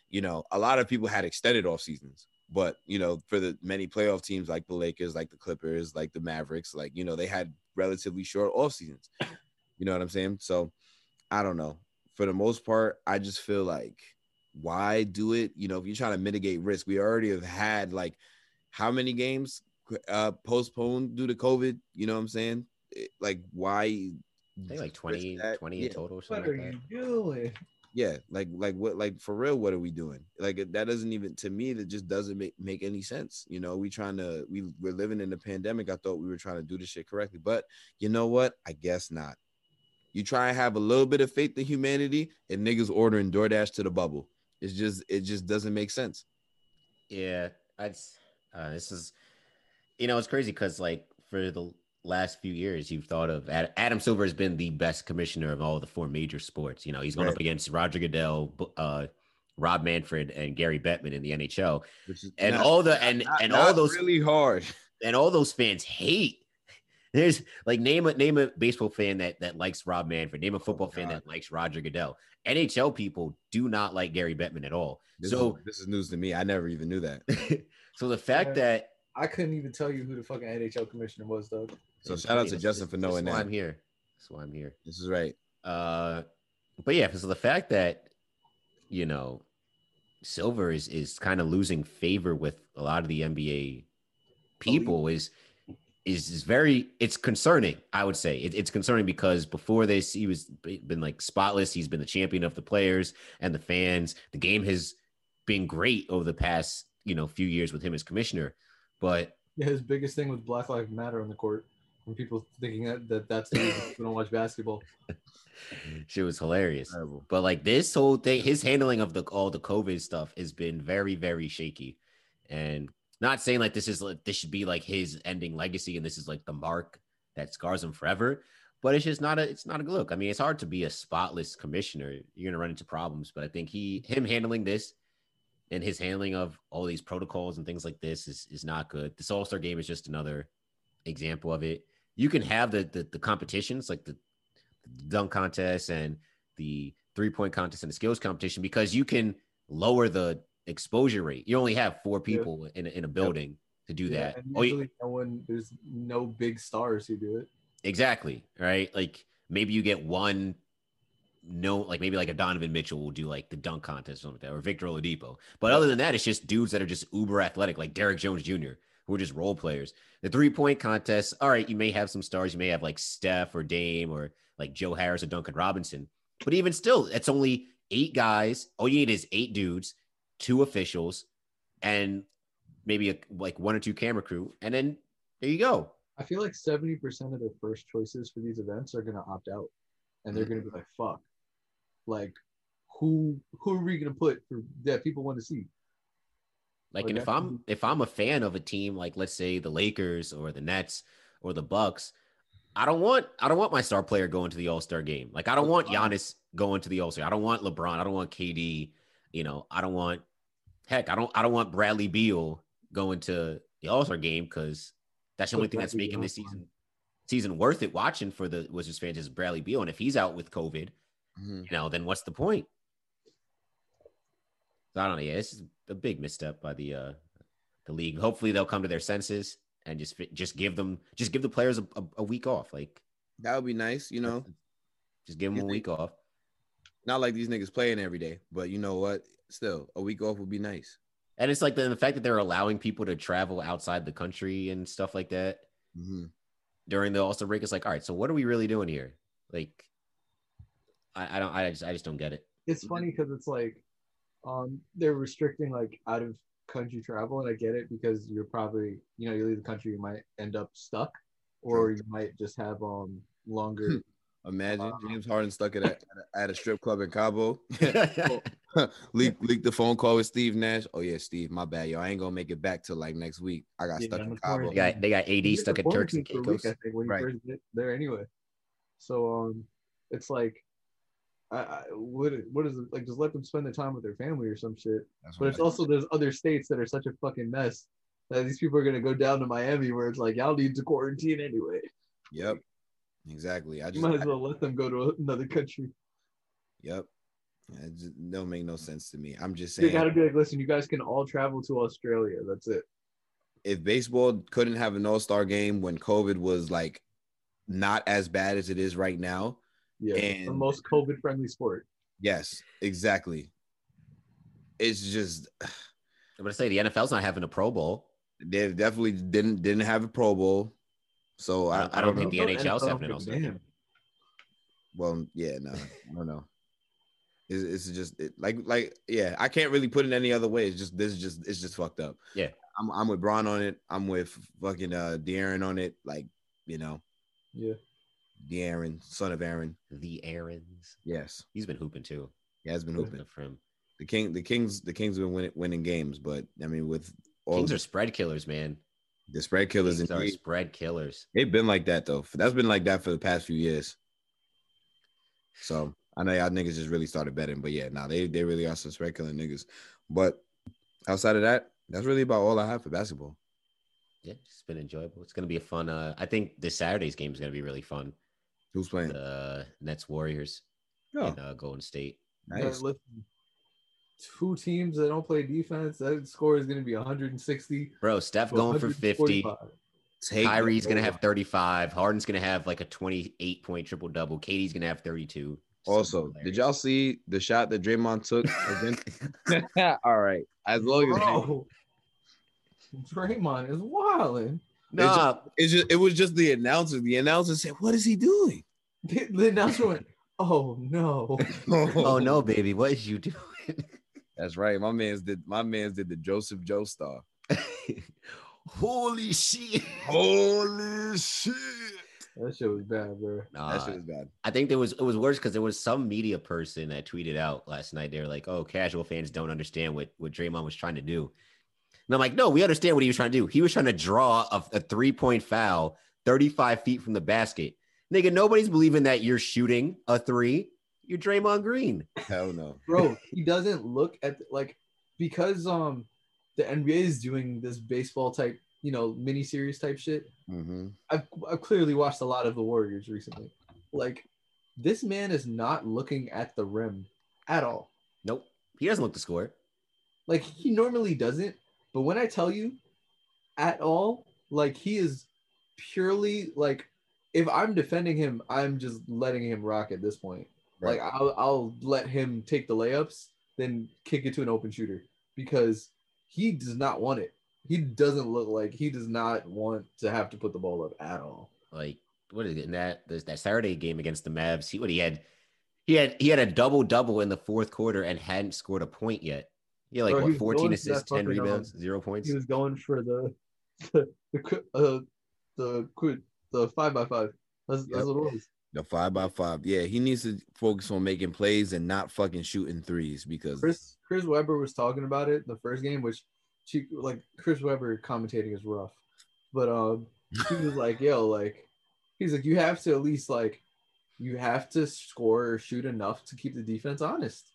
you know, a lot of people had extended off seasons. But you know, for the many playoff teams like the Lakers, like the Clippers, like the Mavericks, like you know, they had relatively short off seasons. You know what I'm saying? So I don't know. For the most part, I just feel like why do it? You know, if you're trying to mitigate risk, we already have had like how many games uh postponed due to COVID? You know what I'm saying? It- like why I think like 20, 20 yeah. in total. Or What something are like that. you doing? yeah, like like what like for real, what are we doing? Like that doesn't even to me that just doesn't make, make any sense. You know, we trying to we we're living in the pandemic. I thought we were trying to do this shit correctly, but you know what? I guess not. You try and have a little bit of faith in humanity, and niggas ordering DoorDash to the bubble. It's just it just doesn't make sense. Yeah, I uh, this is, you know, it's crazy because like for the last few years, you've thought of Ad- Adam Silver has been the best commissioner of all the four major sports. You know, he's going up against Roger Goodell, uh, Rob Manfred, and Gary Bettman in the NHL, Which is and not- all the and not- and not all those really hard. and all those fans hate. There's like name a name a baseball fan that that likes Rob Manfred. Name a football fan that likes Roger Goodell. NHL people do not like Gary Bettman at all. This so is, this is news to me. I never even knew that. so the fact Yeah. that I couldn't even tell you who the fucking NHL commissioner was, Doug. So shout out to This- Justin this- for this knowing is why that. I'm here. That's why I'm here. This is right. Uh, but yeah, so the fact that you know Silver is is kind of losing favor with a lot of the NBA people is is is very it's concerning. I would say it, it's concerning because before this he was been like spotless. He's been the champion of the players and the fans. The game has been great over the past you know few years with him as commissioner, but Yeah, his biggest thing was Black Lives Matter on the court. And people thinking that, that that's the reason people don't watch basketball. shit was hilarious. Terrible. But like this whole thing, his handling of the all the COVID stuff has been very, very shaky. And not saying like this is like this should be like his ending legacy and this is like the mark that scars him forever. But it's just not a it's not a good look. I mean, it's hard to be a spotless commissioner. You're gonna run into problems. But I think he him handling this and his handling of all these protocols and things like this is is not good. This All-Star game is just another example of it. You can have the the, the competitions like the dunk contest and the three point contest and the skills competition because you can lower the exposure rate. You only have four Yeah. people in, a, in a building to do Yeah, that. Oh, usually yeah, no one, there's no big stars who do it. exactly. Right. Like maybe you get one. No, like maybe like a Donovan Mitchell will do like the dunk contest or something like that, or Victor Oladipo. But other than that, it's just dudes that are just uber athletic, like Derrick Jones Jr., who are just role players. The three point contest, all right, you may have some stars. You may have like Steph or Dame or like Joe Harris or Duncan Robinson. But even still, it's only eight guys. All you need is eight dudes, two officials, and maybe a, like one or two camera crew. And then there you go. I feel like 70% of their first choices for these events are going to opt out. And they're mm-hmm. going to be like, fuck. Like, who who are we going to put for that people want to see? Like, Like, and if I'm if I'm a fan of a team like let's say the Lakers or the Nets or the Bucks, I don't want I don't want my star player going to the All Star game. Like I don't want Giannis going to the All Star. I don't want LeBron. I don't want KD. You know, I don't want heck. I don't I don't want Bradley Beal going to the All Star game because that's the only thing that's making this season season worth it watching for the Wizards fans is Bradley Beal. And if he's out with COVID, Mhm. you know, then what's the point? So I don't know. Yeah, this is a big misstep by the uh the league. Hopefully they'll come to their senses and just just give them just give the players a, a, a week off. Like That would be nice, you know. just give them a week off. Not like these niggas playing every day, but you know what? Still, a week off would be nice. And it's like the, the fact that they're allowing people to travel outside the country and stuff like that hmm during the All Star break. It's like, all right, so what are we really doing here? Like, I, I don't, I just, I just don't get it. it's funny because it's like um they're restricting like out of country travel and i get it because you're probably you know you leave the country you might end up stuck or you might just have um longer Imagine Wow. James Harden stuck at a, at a, at a strip club in Cabo. leak leak the phone call with Steve Nash. Oh yeah, Steve, my bad, yo. I ain't gonna make it back till like next week. I got Yeah, stuck in sorry. Cabo. they got they got AD You stuck get at Turks and quarantined for a week, Caicos. Think, Right. there anyway. So um, it's like, I, I what what is it like? Just let them spend the time with their family or some shit. That's But it's I- also there's other states that are such a fucking mess that these people are gonna go down to Miami where it's like y'all need to quarantine anyway. Yep. Exactly. I You might as well let them go to another country. Yep. It just don't make no sense to me. I'm just saying. You gotta be like, listen, you guys can all travel to Australia. That's it. if baseball couldn't have an all-star game when COVID was like not as bad as it is right now, Yeah, the most COVID friendly sport. yes, exactly. It's just I'm gonna say the NFL's not having a Pro Bowl. they definitely didn't didn't have a Pro Bowl. So I, I, don't, think know. the NHL's NFL having an all-star game. Well, yeah, no, I don't know. It's, it's just it, like like yeah, I can't really put it any other way. It's just this is just it's just fucked up. Yeah. I'm I'm with Bron on it. I'm with fucking uh De'Aaron on it. Like you know, Yeah. De'Aaron, son of Aaron. The Aaron's. Yes, He's been hooping too. he has been hooping. Good for him. The king, the Kings, the Kings have been winning, winning games, but I mean with all Kings the, are spread killers, man. the spread killers, Kings and are spread killers. they've been like that though. That's been like that for the past few years. So I know y'all niggas just really started betting, but yeah, nah, they they really are some spread killing niggas. But outside of that, that's really about all I have for basketball. Yeah, it's been enjoyable. It's gonna be a fun. Uh, I think this Saturday's game is gonna be really fun. Who's playing? The Nets Warriors Oh, in uh, Golden State. Yeah, nice. listen, two teams that don't play defense, that score is going to be 160. Bro, Steph going for 50. 145. Take Kyrie's gonna have 35. Harden's gonna have like a 28 point triple double. KD's gonna have 32. Also, Something did y'all see the shot that Draymond took against? all right, as long as Bro, Draymond is wilding. Nah, it's just it was just the announcer. The announcer said, "What is he doing?" The, the announcer went, "Oh no!" oh no, baby, what is you doing? That's right. My man's did my man's did the Joseph Joestar. Holy shit! Holy shit! That shit was bad, bro. Nah, that shit was bad. I think there was it was worse because there was some media person that tweeted out last night. They were like, "Oh, casual fans don't understand what what Draymond was trying to do." And I'm like, "No, we understand what he was trying to do. He was trying to draw a, a three point foul, 35 feet from the basket. Nigga, nobody's believing that you're shooting a three. You're Draymond Green. Hell no. Bro, he doesn't look at like because um the NBA is doing this baseball type, you know, mini series type shit. Mm-hmm. I've, I've clearly watched a lot of the Warriors recently. Like, this man is not looking at the rim at all. Nope, he doesn't look the score. Like, he normally doesn't. But when I tell you at all, like, he is purely like, if I'm defending him, I'm just letting him rock at this point. Right. Like, I'll, I'll let him take the layups, then kick it to an open shooter because he does not want it. He doesn't look like he does not want to have to put the ball up at all. Like, what is it in that that Saturday game against the Mavs? He what he had he had he had a double double in the fourth quarter and hadn't scored a point yet. Yeah, like Bro, he what was 14 assists, 10 fucking, um, rebounds, zero points. he was going for the the the qu- uh, the qu- the five by five. That's, that's what it was. The five by five. Yeah, he needs to focus on making plays and not fucking shooting threes because Chris Chris Webber was talking about it the first game, which she like Chris Webber commentating is rough, but um he was like, yo, like he's like, you have to at least like you have to score or shoot enough to keep the defense honest,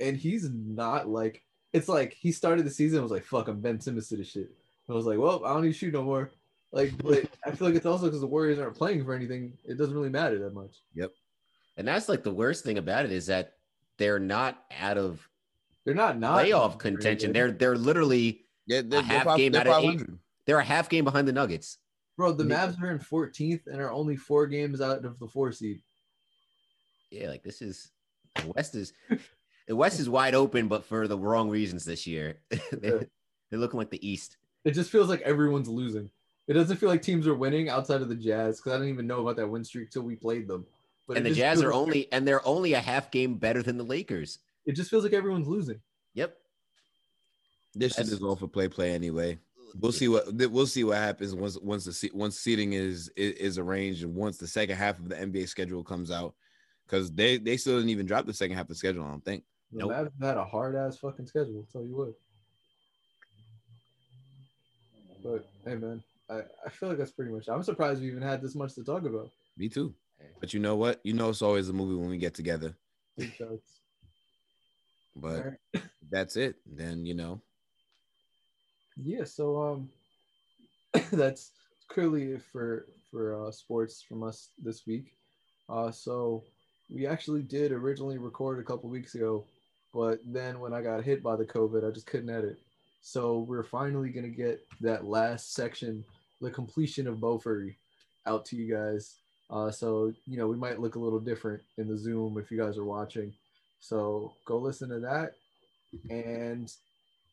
and he's not like it's like he started the season was like, fuck, I'm Ben Simmons to this shit. And I was like, well, I don't need to shoot no more. Like, but I feel like it's also because the Warriors aren't playing for anything. It doesn't really matter that much. Yep, and that's like the worst thing about it is that they're not out of They're not not playoff contention. They're they're literally yeah, they're, a half five- game they're out of eight. they're a half game behind the Nuggets. Bro, the Mavs are in 14th and are only four games out of the four seed. Yeah, like this is the West is the West is wide open, but for the wrong reasons this year. they're, they're looking like the East. It just feels like everyone's losing. It doesn't feel like teams are winning outside of the Jazz because I didn't even know about that win streak till we played them. But and the Jazz are only and they're only a half game better than the Lakers. It just feels like everyone's losing. Yep. This shit is all for play play anyway. We'll see what we'll see what happens once once the se- once seating is, is is arranged and once the second half of the NBA schedule comes out because they they still didn't even drop the second half of the schedule. I don't think. The Nope. Mavs had a hard ass fucking schedule. I'll tell you what. But hey, man, I, I feel like that's pretty much. I'm surprised we even had this much to talk about. Me too. But you know what? You know it's always a movie when we get together. But Alright. that's it. Then you know. Yeah. So um, that's clearly it for for uh, sports from us this week. Uh, so we actually did originally record a couple weeks ago, but then when I got hit by the COVID, I just couldn't edit. So we're finally gonna get that last section, the completion of Bofuri, out to you guys. Uh, so you know we might look a little different in the Zoom if you guys are watching. So go listen to that, and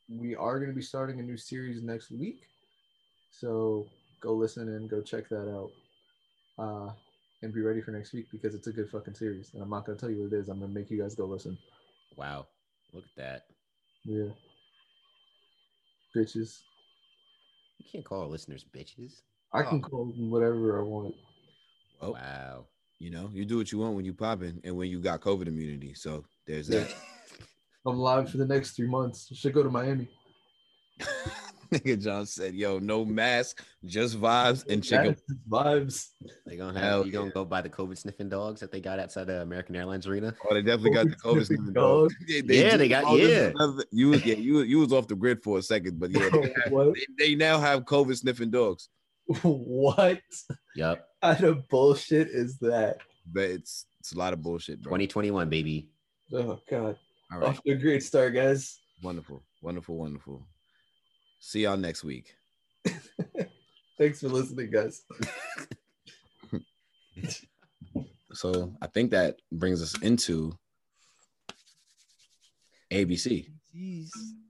we are going to be starting a new series next week. So go listen and go check that out. Uh, and be ready for next week because it's a good fucking series. And I'm not going to tell you what it is. I'm going to make you guys go listen. Wow. Look at that. Yeah. Bitches. You can't call our listeners bitches. I can Oh. call them whatever I want. Wow. You know, you do what you want when you popping and when you got COVID immunity. So there's Yeah. that. I'm live for the next three months. Should go to Miami. Nigga John said, "Yo, no mask, just vibes and chicken." That's vibes. They gonna Hell have you gonna yeah. go buy the COVID sniffing dogs that they got outside the American Airlines arena. Oh, they definitely got the COVID COVID sniffing dogs. dog. dog. Yeah, Yeah, they got- oh, yeah. another- you was yeah, you you was off the grid for a second, but yeah, they, have- they, they now have COVID sniffing dogs. what Yup. kind of bullshit is that? But it's it's a lot of bullshit, bro. 2021, baby. Oh god. All right, Off to a great start, guys. wonderful, wonderful, wonderful. See y'all next week. Thanks for listening, guys. So I think that brings us into ABC.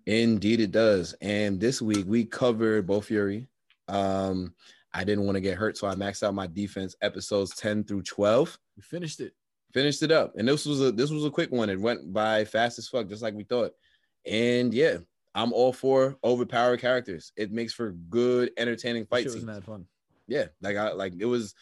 Indeed, it does. And this week we covered Bofuri. Um, I didn't want to get hurt, so I maxed out my defense episodes 10 through 12. We finished it. Finished it up. And this was a this was a quick one. It went by fast as fuck, just like we thought. And yeah, I'm all for overpowered characters. It makes for good, entertaining fight scenes. mad fun. Yeah, like I like it was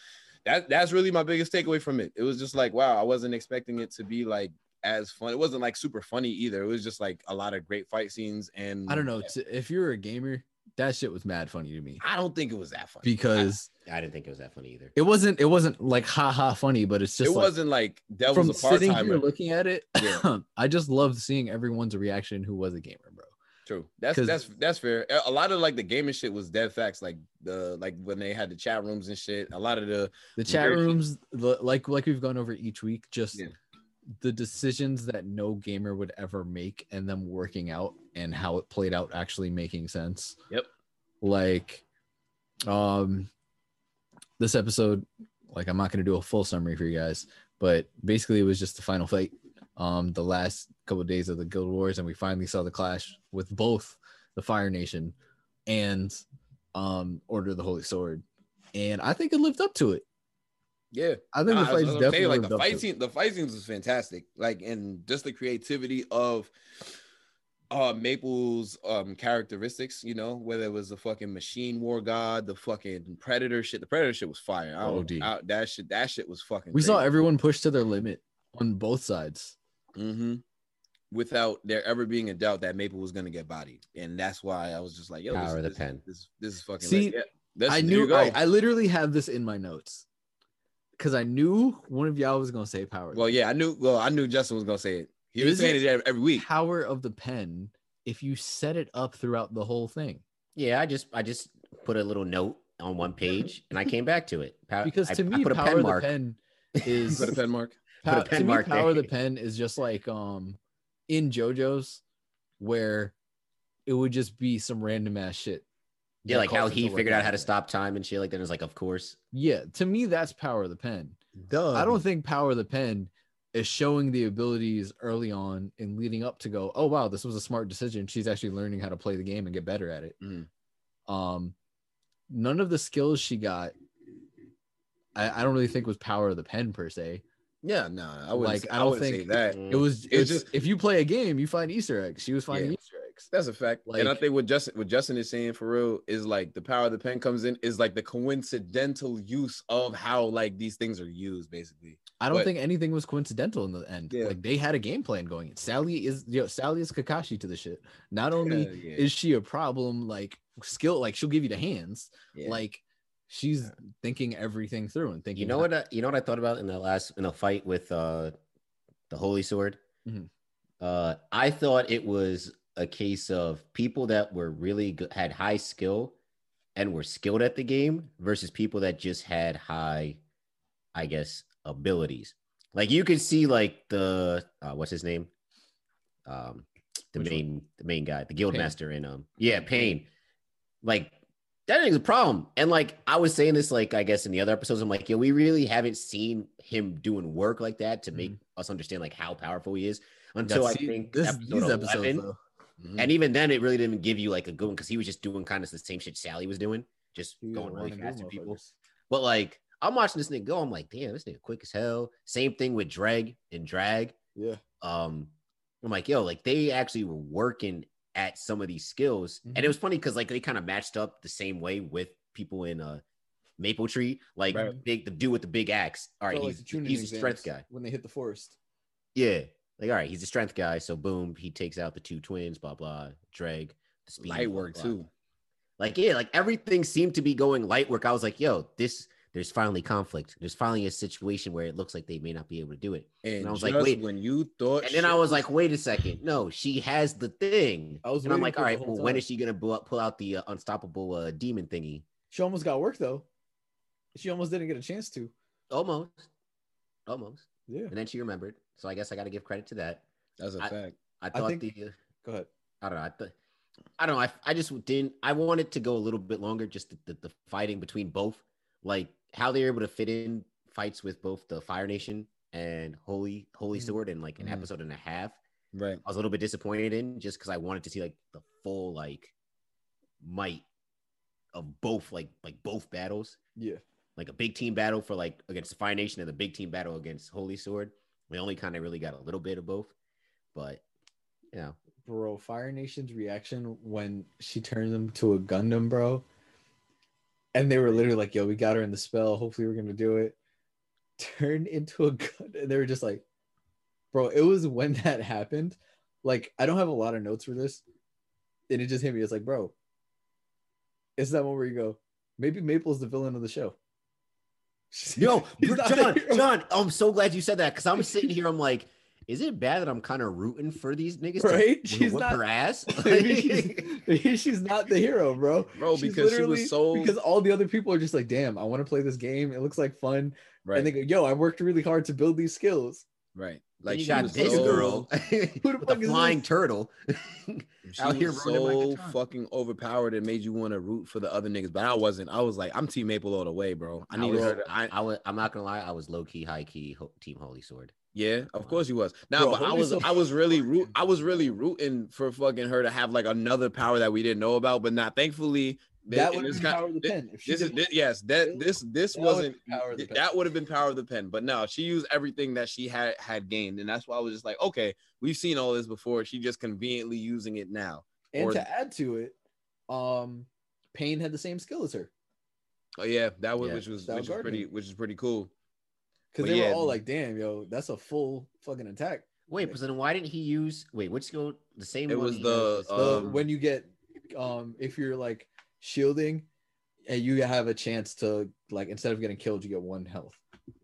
that that's really my biggest takeaway from it. It was just like, wow, I wasn't expecting it to be like as fun. It wasn't like super funny either. It was just like a lot of great fight scenes and I don't know. t- If you're a gamer, that shit was mad funny to me I don't think it was that funny. because I didn't think it was that funny either. it wasn't. It wasn't like ha ha funny, but it's it just like, wasn't like that from was a part sitting here timer. looking at it. Yeah. I just loved seeing everyone's reaction who was a gamer, bro. True. That's 'Cause- that's that's fair. A- A lot of like the gaming shit was dead facts. Like the like when they had the chat rooms and shit. A lot of the The chat Very- rooms, the, like like we've gone over each week, just Yeah. The decisions that no gamer would ever make and them working out and how it played out actually making sense. Yep. Like, um, this episode, like I'm not gonna do a full summary for you guys, but basically it was just the final fight, um, the last couple of days of the Guild Wars, and we finally saw the clash with both the Fire Nation and um Order of the Holy Sword, and I think it lived up to it. Yeah. I think Nah, the that's fights definitely saying, like the up fight it. scene, the fight scenes was fantastic. Like and just the creativity of uh Maple's um characteristics, you know, whether it was the fucking machine war god, the fucking predator shit. The predator shit was fire. I don't, I, that shit, that shit was fucking. We saw everyone push to their limit on both sides. hmm without there ever being a doubt that Maple was gonna get bodied, and that's why I was just like, "Yo, Power this, of the this, pen. This, this is fucking." See, lit. yeah, that's, I knew. I, I literally have this in my notes because I knew one of y'all was gonna say power. well, yeah, I knew. Well, I knew Justin was gonna say it. He was saying it- it every, every week. power of the pen. If you set it up throughout the whole thing, Yeah, I just I just put a little note on one page and I came back to it. Pow- because to I me, put a power pen of the mark. pen is Put a pen mark. Put a pen to me, power of the pen is just like um in JoJo's where it would just be some random ass shit. Yeah, like how he figured out how to stop time and shit. Like then it's like, of course. Yeah, to me, that's power of the pen. Duh. I don't think power of the pen is showing the abilities early on and leading up to go, oh wow, this was a smart decision. She's actually learning how to play the game and get better at it. Mhm. Um, none of the skills she got, I, I don't really think was power of the pen per se. Yeah, no, I wouldn't. Like, I I, don't wouldn't think- say that. It was It's it's just- just if you play a game, you find Easter eggs. She was finding Yeah. Easter eggs. That's a fact. and I think what Justin what Justin is saying for real is like the power of the pen comes in is like the coincidental use of how like these things are used, basically. I don't But- think anything was coincidental in the end. Yeah. Like they had a game plan going. Sally is yo, Sally is Kakashi to the shit. Not only Hell yeah. is she a problem, like skill, like she'll give you the hands. Yeah. Like she's thinking everything through and thinking. You know what? I, you know what I thought about in the last in a fight with uh the Holy Sword. Mhm. Uh, I thought it was a case of people that were really good, had high skill and were skilled at the game versus people that just had high, I guess, abilities. Like you could see, like the uh, what's his name, um, the Which main one? the main guy, the guild Payne. master in um yeah Payne, like that is a problem. And like I was saying this, like I guess in the other episodes, I'm like, yeah, we really haven't seen him doing work like that to make mm-hmm. us understand like how powerful he is until I think this, episode these episodes. 11, Mm-hmm. And even then, it really didn't give you like a good one because he was just doing kind of the same shit Sally was doing, just going really fast to people. But like, I'm watching this nigga go. I'm like, damn, this nigga quick as hell. Same thing with drag and drag. Yeah. Um, I'm like, yo, like they actually were working at some of these skills, mm-hmm. and it mm-hmm. was funny because like they kind of matched up the same way with people in uh maple tree, like right. big the dude with the big axe. All right, he's, like he's a strength guy. When they hit the forest. Yeah. Like, all right, he's a strength guy. So boom, he takes out the two twins, blah blah. Drag, the speed, light work blah. too. Like, yeah, like everything seemed to be going light work. I was like, yo, this there's finally conflict. There's finally a situation where it looks like they may not be able to do it. And, I was like, wait. when you thought, And then I was like, wait a second. No, she has the thing. I was and I'm like, all right, well, when is she gonna pull, pull out the uh, unstoppable uh, demon thingy? She almost got work though. She almost didn't get a chance to. Almost, almost. Yeah. And then she remembered. So I guess I got to give credit to that. that's a I- fact. I thought think- the. Uh, Go ahead. I don't know. I, th- I don't know. I, I just didn't. I wanted to go a little bit longer, just the, the, the fighting between both, like how they were able to fit in fights with both the Fire Nation and Holy Holy Mhm. Sword in like an Mhm. episode and a half. Right. I was a little bit disappointed in just because I wanted to see like the full like might of both like like both battles, Yeah. Like a big team battle for like against the Fire Nation and the big team battle against Holy Sword. We only kind of really got a little bit of both, but know, Bro, Fire Nation's reaction when she turned them to a Gundam, bro. And they were literally like, yo, we got her in the spell. Hopefully we're gonna do it. Turned into a gun. And they were just like, bro, it was when that happened. Like, I don't have a lot of notes for this. And it just hit me. It's like, bro, it's that one where you go, maybe Maple's the villain of the show. Yo, He's John. John, I'm so glad you said that because I'm sitting here. I'm like, is it bad that I'm kind of rooting for these niggas Right? to She's whip not- her ass? maybe, she's, maybe she's not the hero, bro. Bro, She's because she was so because all the other people are just like, damn, I want to play this game. It looks like fun. right. And they go, yo, I worked really hard to build these skills. right. Like she got this so, girl the fuck a is flying this? turtle. She out here was running like a so fucking overpowered and made you want to root for the other niggas. But I wasn't. I was like, I'm Team Maple all the way, bro. I I needed was. To, I, I was, I'm not gonna lie, I was low key, high key, ho- team Holy Sword. yeah, of course you was. Now, but I was, Sword- I was really root. I was really rooting for fucking her to have like another power that we didn't know about, but not. Thankfully, That in would have this been power of the thi- pen. This is did- thi- yes, that this this That wasn't power of the that would have been power of the pen, but no, she used everything that she had had gained, and that's why I was just like, okay, we've seen all this before. She just conveniently using it now. and or- to add to it, um, Payne had the same skill as her Oh yeah, that was Yeah. which was which was was pretty which is pretty cool. because they yeah. were all like, damn, yo, that's a full fucking attack. Wait, but then why didn't he use? Wait, which skill? The same. It one was he the, used So Um, when you get, um, if you're like shielding, and you have a chance to like instead of getting killed, you get one health.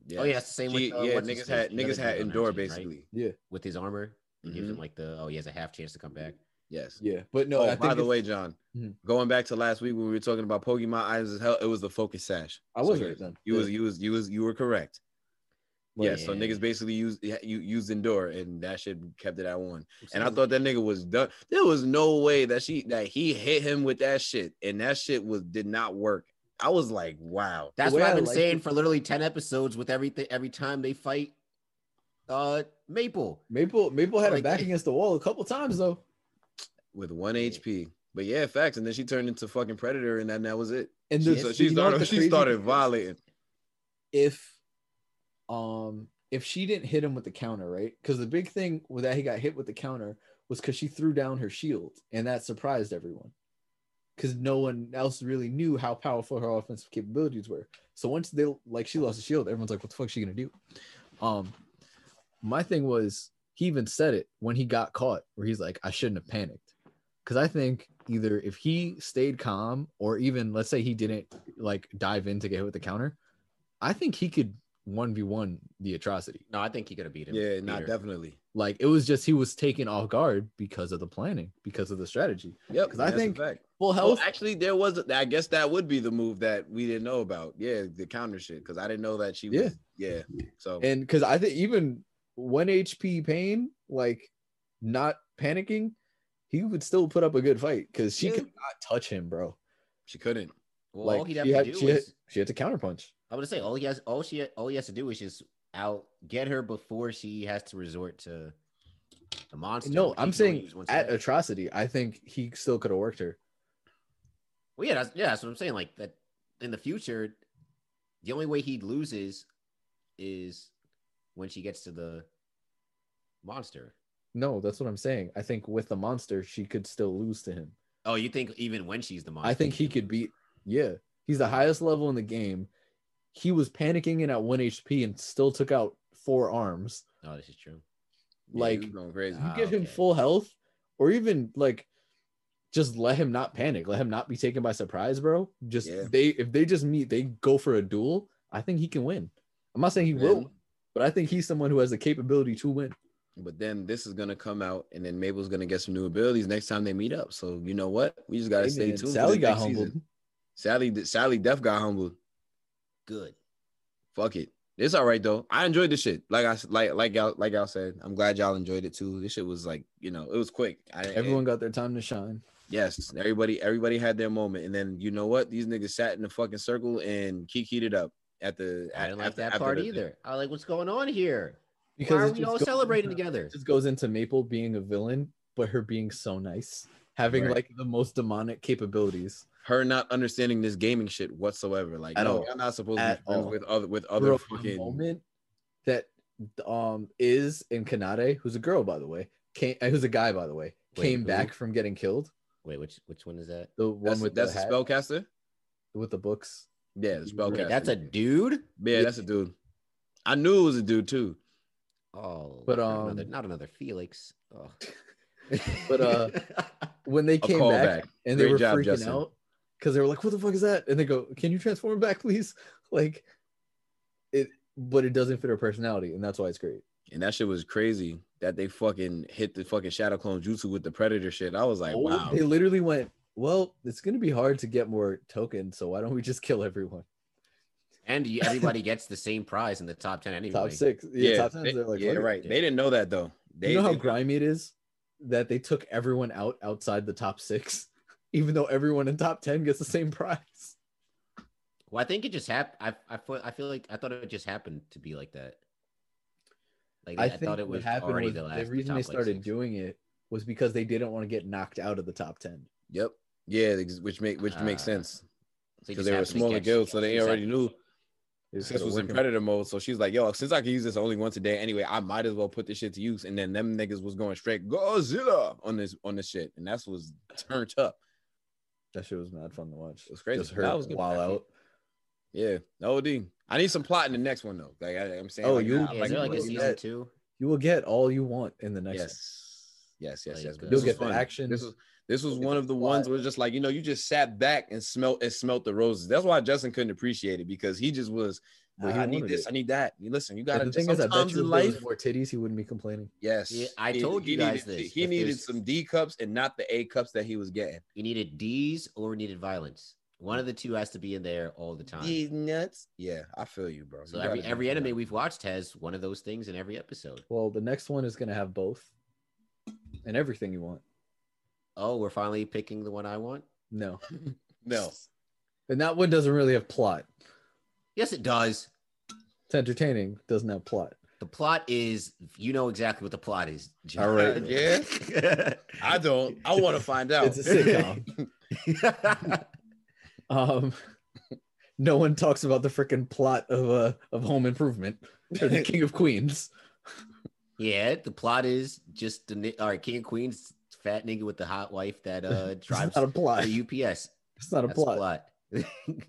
Yeah. Oh yeah, it's the same She- with uh, yeah, what's his niggas had The niggas had dude on endure that right? basically. Yeah, with his armor. He gives Mhm. him like the oh he has a half chance to come back. Yes. yeah, but no. oh, I by the way, John, Mhm. going back to last week when we were talking about Pokemon items as hell, it was the focus sash. I was So right then. You was you was you was you were correct. Well, yeah, so niggas basically used you used endure and that shit kept it at one. And I thought that nigga was done. There was no way that she that he hit him with that shit, and that shit was did not work. I was like, wow. That's way what I've been liked saying it- for literally 10 episodes with everything every time they fight uh Maple. Maple Maple had Like- her back against the wall a couple times though. with one HP. But yeah, facts. And then she turned into fucking predator, and then that was it. And She, so she you know what started she started thing violating. If um if she didn't hit him with the counter, right? Because the big thing with that he got hit with the counter was because she threw down her shield, and that surprised everyone. Because no one else really knew how powerful her offensive capabilities were. So once they like she lost the shield, everyone's like, "What the fuck is she gonna do?" Um, my thing was he even said it when he got caught, where he's like, "I shouldn't have panicked," because I think either if he stayed calm, or even let's say he didn't like dive in to get hit with the counter, I think he could one v one the atrocity. No, I think he could have beat him. Yeah, not her. definitely. Like it was just he was taken off guard because of the planning, because of the strategy. Yep. 'Cause I think- fact. Full Oh, health. actually, there was. I guess that would be the move that we didn't know about. Yeah, the counter shit. Because I didn't know that she was. Yeah. So and because I think even one HP Payne, like not panicking, he would still put up a good fight because she Yeah. could not touch him, bro. she couldn't. Well, like all he'd she have had, to do she, had, is she had to counterpunch. I would say all he has all she all he has to do is just out get her before she has to resort to the monster. No, I'm he can only saying at atrocity, I think he still could have worked her. Well, yeah, that's yeah, that's what I'm saying. Like that in the future, the only way he loses is when she gets to the monster. No, that's what I'm saying. I think with the monster, she could still lose to him. Oh, you think even when she's the monster? I think he could beat. Yeah, he's the highest level in the game. He was panicking in at one HP and still took out four arms. Oh, this is true. Yeah, Like, he going crazy. You Ah, give him okay. full health, or even like, just let him not panic. Let him not be taken by surprise, bro. Just Yeah. they if they just meet, they go for a duel. I think he can win. I'm not saying he will, but I think he's someone who has the capability to win. But then this is gonna come out, and then Maple's gonna get some new abilities next time they meet up. So you know what? We just gotta Hey, stay man, tuned. Sally got humbled. season. Sally, Sally, Def got humbled. Good. Fuck it. It's all right though. I enjoyed this shit. Like I like like y'all like y'all said. I'm glad y'all enjoyed it too. This shit was like you know it was quick. I, Everyone got their time to shine. yes, everybody everybody had their moment, and then you know what? These niggas sat in the fucking circle and kikied it up at the. I didn't like after- that after part the- either. I was like, what's going on here? Because Why are we all celebrating into- together? It just goes into Maple being a villain, but her being so nice, having Right. like the most demonic capabilities. Her not understanding this gaming shit whatsoever. Like, At no, all. you're not supposed to be all. with other with other Bro, fucking. moment that um is in Kanade, who's a girl by the way, came uh, who's a guy by the way, Wait, came who? back from getting killed. Wait, which which one is that? The one That's, with that's the the hat, spellcaster. with the books. Yeah, the spellcaster. Wait, that's a dude. yeah, that's a dude. I knew it was a dude too. Oh, But, not another, um, not another Felix. Oh. But, uh, When they came callback. back and they Great were job, freaking Justin. out because they were like, "What the fuck is that?" And they go, "Can you transform back, please?" Like it, but it doesn't fit her personality, and that's why it's great. And that shit was crazy that they fucking hit the fucking shadow clone jutsu with the predator shit. I was like, Oh, wow. They literally went, "Well, it's gonna be hard to get more tokens, so why don't we just kill everyone?" and everybody gets the same prize in the top ten anyway. Top six, yeah, Yeah, top 10 they- they're like, yeah, "Fuck it." right. They didn't know that though. They, you know how they- grimy it is that they took everyone out outside the top six, even though everyone in top ten gets the same prize. Well, I think it just happened. I I feel I feel like I thought it just happened to be like that. Like I, I, think thought it what was happened already was the last. the reason top, they started six. doing it was because they didn't want to get knocked out of the top ten. Yep. Yeah, which make which makes Ah. sense because just they were a happened to smaller catch- guild, so they you just already knew this started was in predator mode. So she's like, "Yo, since I can use this only once a day anyway, I might as well put this shit to use." And then them niggas was going straight Godzilla on this on this shit, and that's was turned up. That shit was mad fun to watch. It was crazy. Just her That was good. while out. Yeah, no I need some plot in the next one though. Like I, am saying, Oh, like, you- nah, Yeah, like, is there like a season get- two? You will get all you want in the next. one. yes, yes, yes, Like, yes. But this You'll was get the fun. action. This was this was You'll one of the plot. ones where it's just like you know you just sat back and smelt and smelt the roses. That's why Justin couldn't appreciate it because he just was. But "Ah, I need this. it. I need that. You listen. You got to. the thing is, I bet you in if there was life, more titties, he wouldn't be complaining. yes. Yeah, I he- told he you guys needed, this. He If needed some D cups and not the A cups that he was getting. He needed D's or needed violence. One of the two has to be in there all the time. These nuts. Yeah, I feel you, bro. So You every gotta every anime that. we've watched has one of those things in every episode. Well, the next one is gonna have both, and everything you want. Oh, we're finally picking the one I want. No, No. and that one doesn't really have plot. Yes, it does. It's entertaining. Doesn't have plot. The plot is you know exactly what the plot is. John. All right. Yeah. I don't. I want to find out. It's a sitcom. Um, no one talks about the freaking plot of uh of Home Improvement or the King of Queens. Yeah, the plot is just the all right. King of Queens, fat nigga with the hot wife that uh It's drives not a plot. the UPS. It's not a That's the plot. plot. And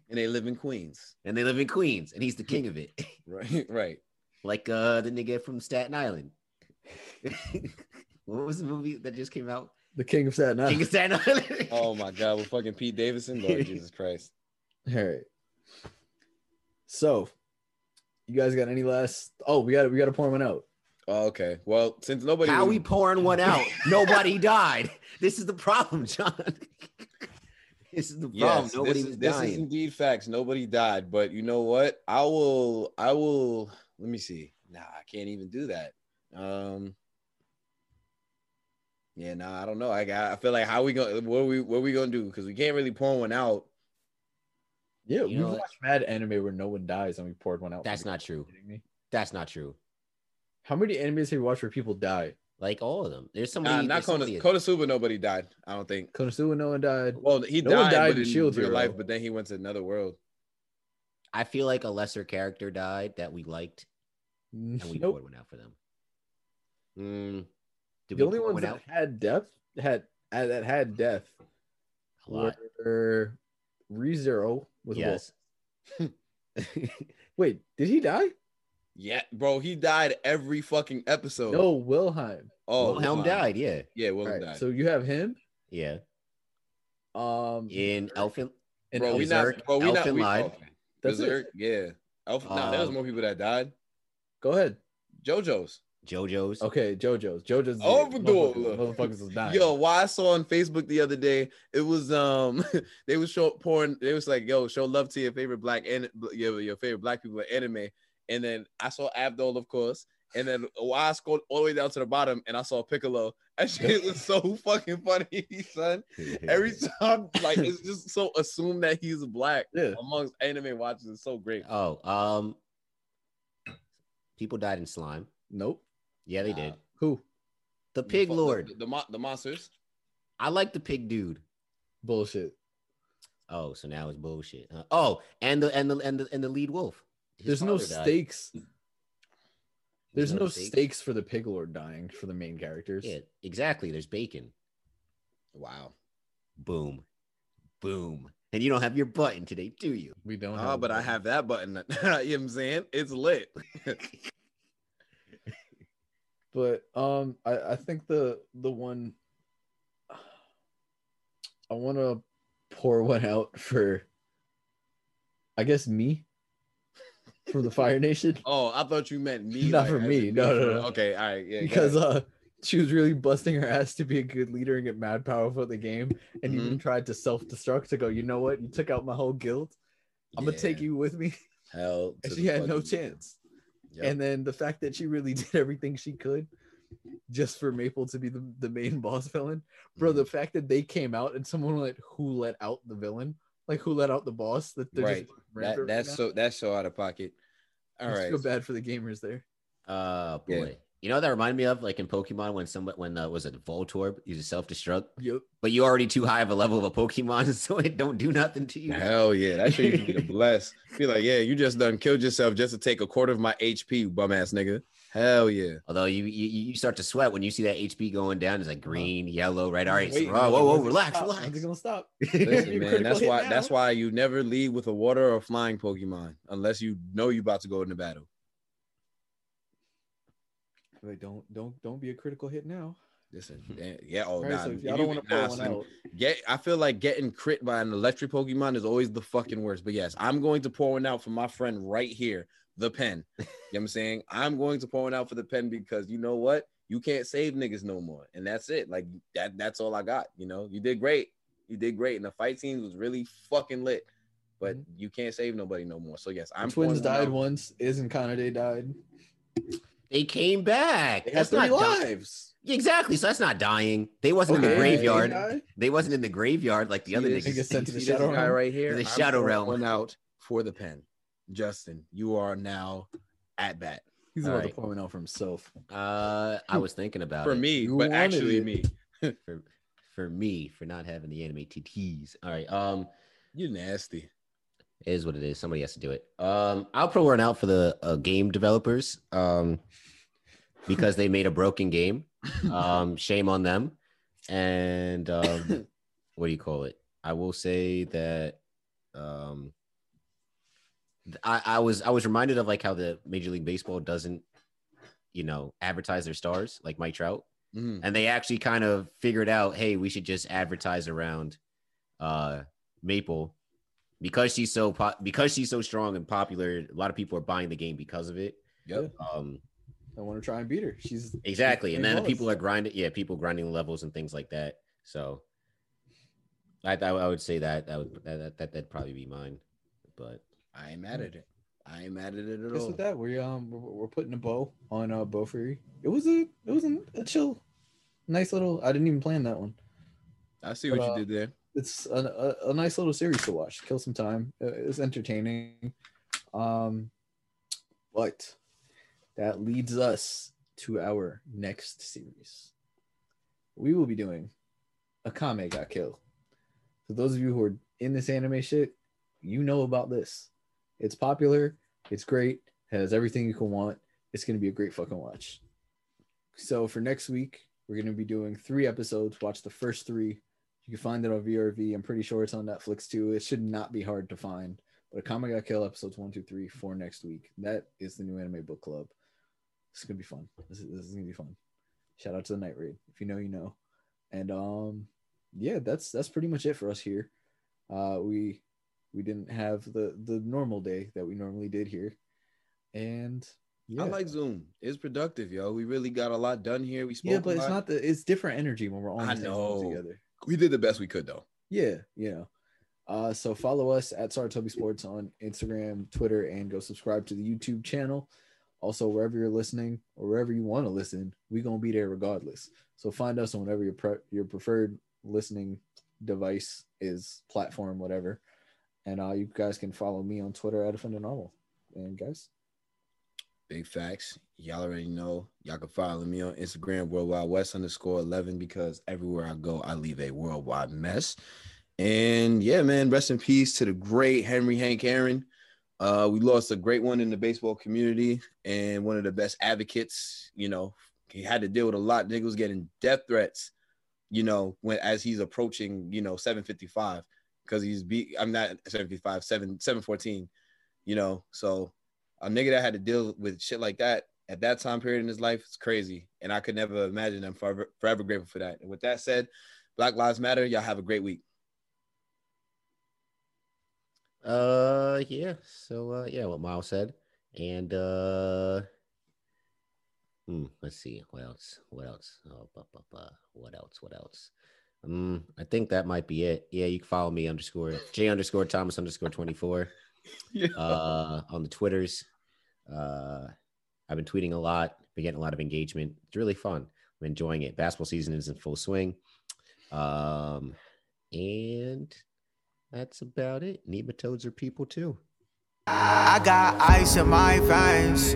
they live in Queens. and they live in Queens, and he's the king of it, Right, right. like uh the nigga from Staten Island. what was the movie that just came out? The King of Staten King Island. of Staten Island. Oh my god, with fucking Pete Davidson, Lord Jesus Christ. All right. So, you guys got any last? Oh, we got we got to pour one out. Oh, okay. Well, since nobody How was- we pouring one out? Nobody died. This is the problem, John. This is the problem. Yes, Nobody this, was is, this is indeed facts. Nobody died, but you know what? I will. I will. Let me see. Nah, I can't even do that. Um. Yeah, nah, I don't know. I got. I feel like how we going What are we? What are we gonna do? Because we can't really pour one out. Yeah, You we know have watched mad anime where no one dies and we poured one out. That's not true. Are you kidding me? That's not true. How many animes have you watched where people die? Like all of them. There's Nah, somebody. not there's Kona, somebody- Konosuba. Nobody died. I don't think. Konosuba, no one died. Well, he No died, one died but in in Shield real Hero. life. But then he went to another world. I feel like a lesser character died that we liked, and we Nope. poured one out for them. Mm, did The we only ones one that out? had depth had uh, that had death A lot. were ReZero was a. Yes. Wait, did he die? Yeah, bro, he died every fucking episode. No, Wilhelm. oh, Wilhelm wow. died. Yeah. Yeah, Wilhelm All right, died. so you have him. Yeah. Um, In Elfen. and bro, we not. Bro, we not. Elfen We, lied. okay. That's it. Berserk, yeah. Elf, nah, there was Um, more people that died. Go ahead. JoJo's. JoJo's. Okay, JoJo's. JoJo's. Oh, motherfuckers, motherfuckers was dying. Yo, why I saw on Facebook the other day, it was um they was show pouring, they was like, yo, show love to your favorite black and your, your favorite black people in anime. And then I saw Abdul, of course. And then I scrolled all the way down to the bottom and I saw Piccolo. That shit was so fucking funny, son. Every time, like it's just so assumed that he's black yeah. amongst anime watchers. It's so great. Oh, um, people died in slime. Nope. Yeah, they Nah. did. Who? The pig The- lord. the, the, mon- the monsters. I like the pig dude. Bullshit. Oh, so now it's bullshit. huh? Oh, and the and the and the and the lead wolf. His There's no died. stakes. There's no no stakes? stakes for the pig lord dying for the main characters. Yeah, exactly. There's bacon. Wow. Boom, boom. And you don't have your button today, do you? We don't. Oh, have but I have that button. you know what I'm saying? It's lit. But um, I I think the the one I want to pour one out for. I guess me. From the Fire Nation. Oh, I thought you meant me. Not for me. No, no, no. Okay, all right, yeah. because uh she was really busting her ass to be a good leader and get mad powerful at the game and even Mm-hmm. tried to self-destruct to go you know what you took out my whole guild i'm gonna take you with me hell, and she had no chance Yep. and then the fact that she really did everything she could just for maple to be the, the main boss villain bro Mhm. the fact that they came out and someone like who let out the villain like who let out the boss that they're right. just That, rampant right that's so that's so out of pocket. All I just right. feel bad for the gamers there Uh boy. Yeah. You know that reminded me of like in Pokemon when somebody when uh, was it Voltorb used to self-destruct, yep but you're already too high of a level of a Pokemon, so it don't do nothing to you. Hell yeah, that shit used to be the bless. Be like, yeah, you just done killed yourself just to take a quarter of my HP, bum ass nigga. Hell yeah. Although you, you you start to sweat when you see that HP going down, it's like green, yellow, right? All right, so, Wait, whoa, whoa, whoa, relax, stop? relax. It's gonna stop Listen, man, that's why now. that's why you never lead with a water or flying Pokemon unless you know you're about to go into battle. Wait, don't don't don't be a critical hit now. Listen, yeah, oh All right, nah, so y'all don't want to pull one out. Get, I feel like getting crit by an electric Pokemon is always the fucking worst. But yes, I'm going to pour one out for my friend right here, the pen. you know what I'm saying? I'm going to pour one out for the pen because you know what? You can't save niggas no more. And that's it. Like that, that's all I got. You know, you did great. You did great. And the fight scene was really fucking lit. But Mhm. you can't save nobody no more. So yes, I'm The twins died out. once. Is and Kanade died. They came back. They had That's not three di- lives. exactly. So that's not dying. They wasn't in the graveyard. they. They wasn't in the graveyard like the other See this- They get niggas. sent to the Shadow guy right here. The I'm Shadow Realm. One out for the pen. Justin, you are now at bat. He's All about right. to pour one out for himself. Uh, I was thinking about it. For it. me, You but actually it. me. for for me for not having the anime TTs. All right. Um, You nasty. It is what it is. Somebody has to do it. Um, I'll put one out for the uh, game developers. Um, because they made a broken game. Um, shame on them. And um, what do you call it? I will say that um, I, I was I was reminded of like how the Major League Baseball doesn't, you know, advertise their stars like Mike Trout, Mhm. and they actually kind of figured out, hey, we should just advertise around uh, Maple because she's so po- because she's so strong and popular. A lot of people are buying the game because of it. Yep. Um, I want to try and beat her. She's Exactly. And then playing people are grinding, yeah, people grinding levels and things like that. So I, I, I would say that that would that, that that'd probably be mine. But I ain't mad at it. I ain't mad at it at Just all. with that, we um we're, we're putting a bow on uh Bofuri. It was a it was a, a chill, nice little. I didn't even plan that one. I see what But, uh, you did there. It's a, a, a nice little series to watch. Kill some time. Uh, It's entertaining. Um, but that leads us to our next series. We will be doing Akame ga Kill. For those of you who are in this anime shit, you know about this. It's popular. It's great. Has everything you can want. It's gonna be a great fucking watch. So for next week, we're gonna be doing three episodes. Watch the first three. You can find it on VRV. I'm pretty sure it's on Netflix too. It should not be hard to find. But Akame ga Kill episodes one, two, three, four next week. That is the new anime book club. It's gonna be fun. This is, this is gonna be fun. Shout out to the night raid. If you know, you know. And um, yeah, that's that's pretty much it for us here. Uh, we we didn't have the the normal day that we normally did here, and yeah, I like Zoom. It's productive, yo. We really got a lot done here. We spoke. yeah, but it's not the it's different energy when we're all I the same room know. together. We did the best we could, though. Yeah, you know. Uh, so follow us at Saratobi Sports on Instagram, Twitter, and go subscribe to the YouTube channel. Also, wherever you're listening or wherever you want to listen, we're gonna be there regardless. So find us on whatever your pre- your preferred listening device is, platform, whatever. And uh, you guys can follow me on Twitter at Offender Normal. And guys, Big facts. Y'all already know. Y'all can follow me on Instagram, worldwide west underscore 11, because everywhere I go, I leave a worldwide mess. And yeah, man, rest in peace to the great Henry Hank Aaron. Uh, we lost a great one in the baseball community and one of the best advocates. You know, he had to deal with a lot. Niggas getting death threats, you know, when as he's approaching, you know, 755 because he's beat. I'm not 755, 7 714, you know. So a nigga that had to deal with shit like that at that time period in his life is crazy. And I could never imagine. I'm forever, forever grateful for that. And with that said, Black Lives Matter. Y'all have a great week. uh, yeah. So uh, yeah, what Miles said, and uh, hmm, let's see what else. What else? Oh, what else? What else? Um, I think that might be it. Yeah, you can follow me underscore J underscore Thomas underscore twenty four. uh, on the Twitters. Uh, I've been tweeting a lot, been getting a lot of engagement. It's really fun. I'm enjoying it. Basketball season is in full swing. Um, and that's about it. Nematodes are people too. I got ice in my veins.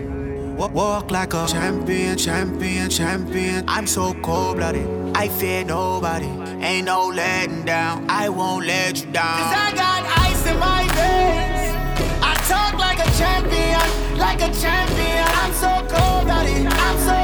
Wa- Walk like a champion, champion, champion. I'm so cold blooded. I fear nobody. Ain't no letting down. I won't let you down. Cause I got ice in my veins. I talk like a champion, like a champion. I'm so cold blooded. I'm so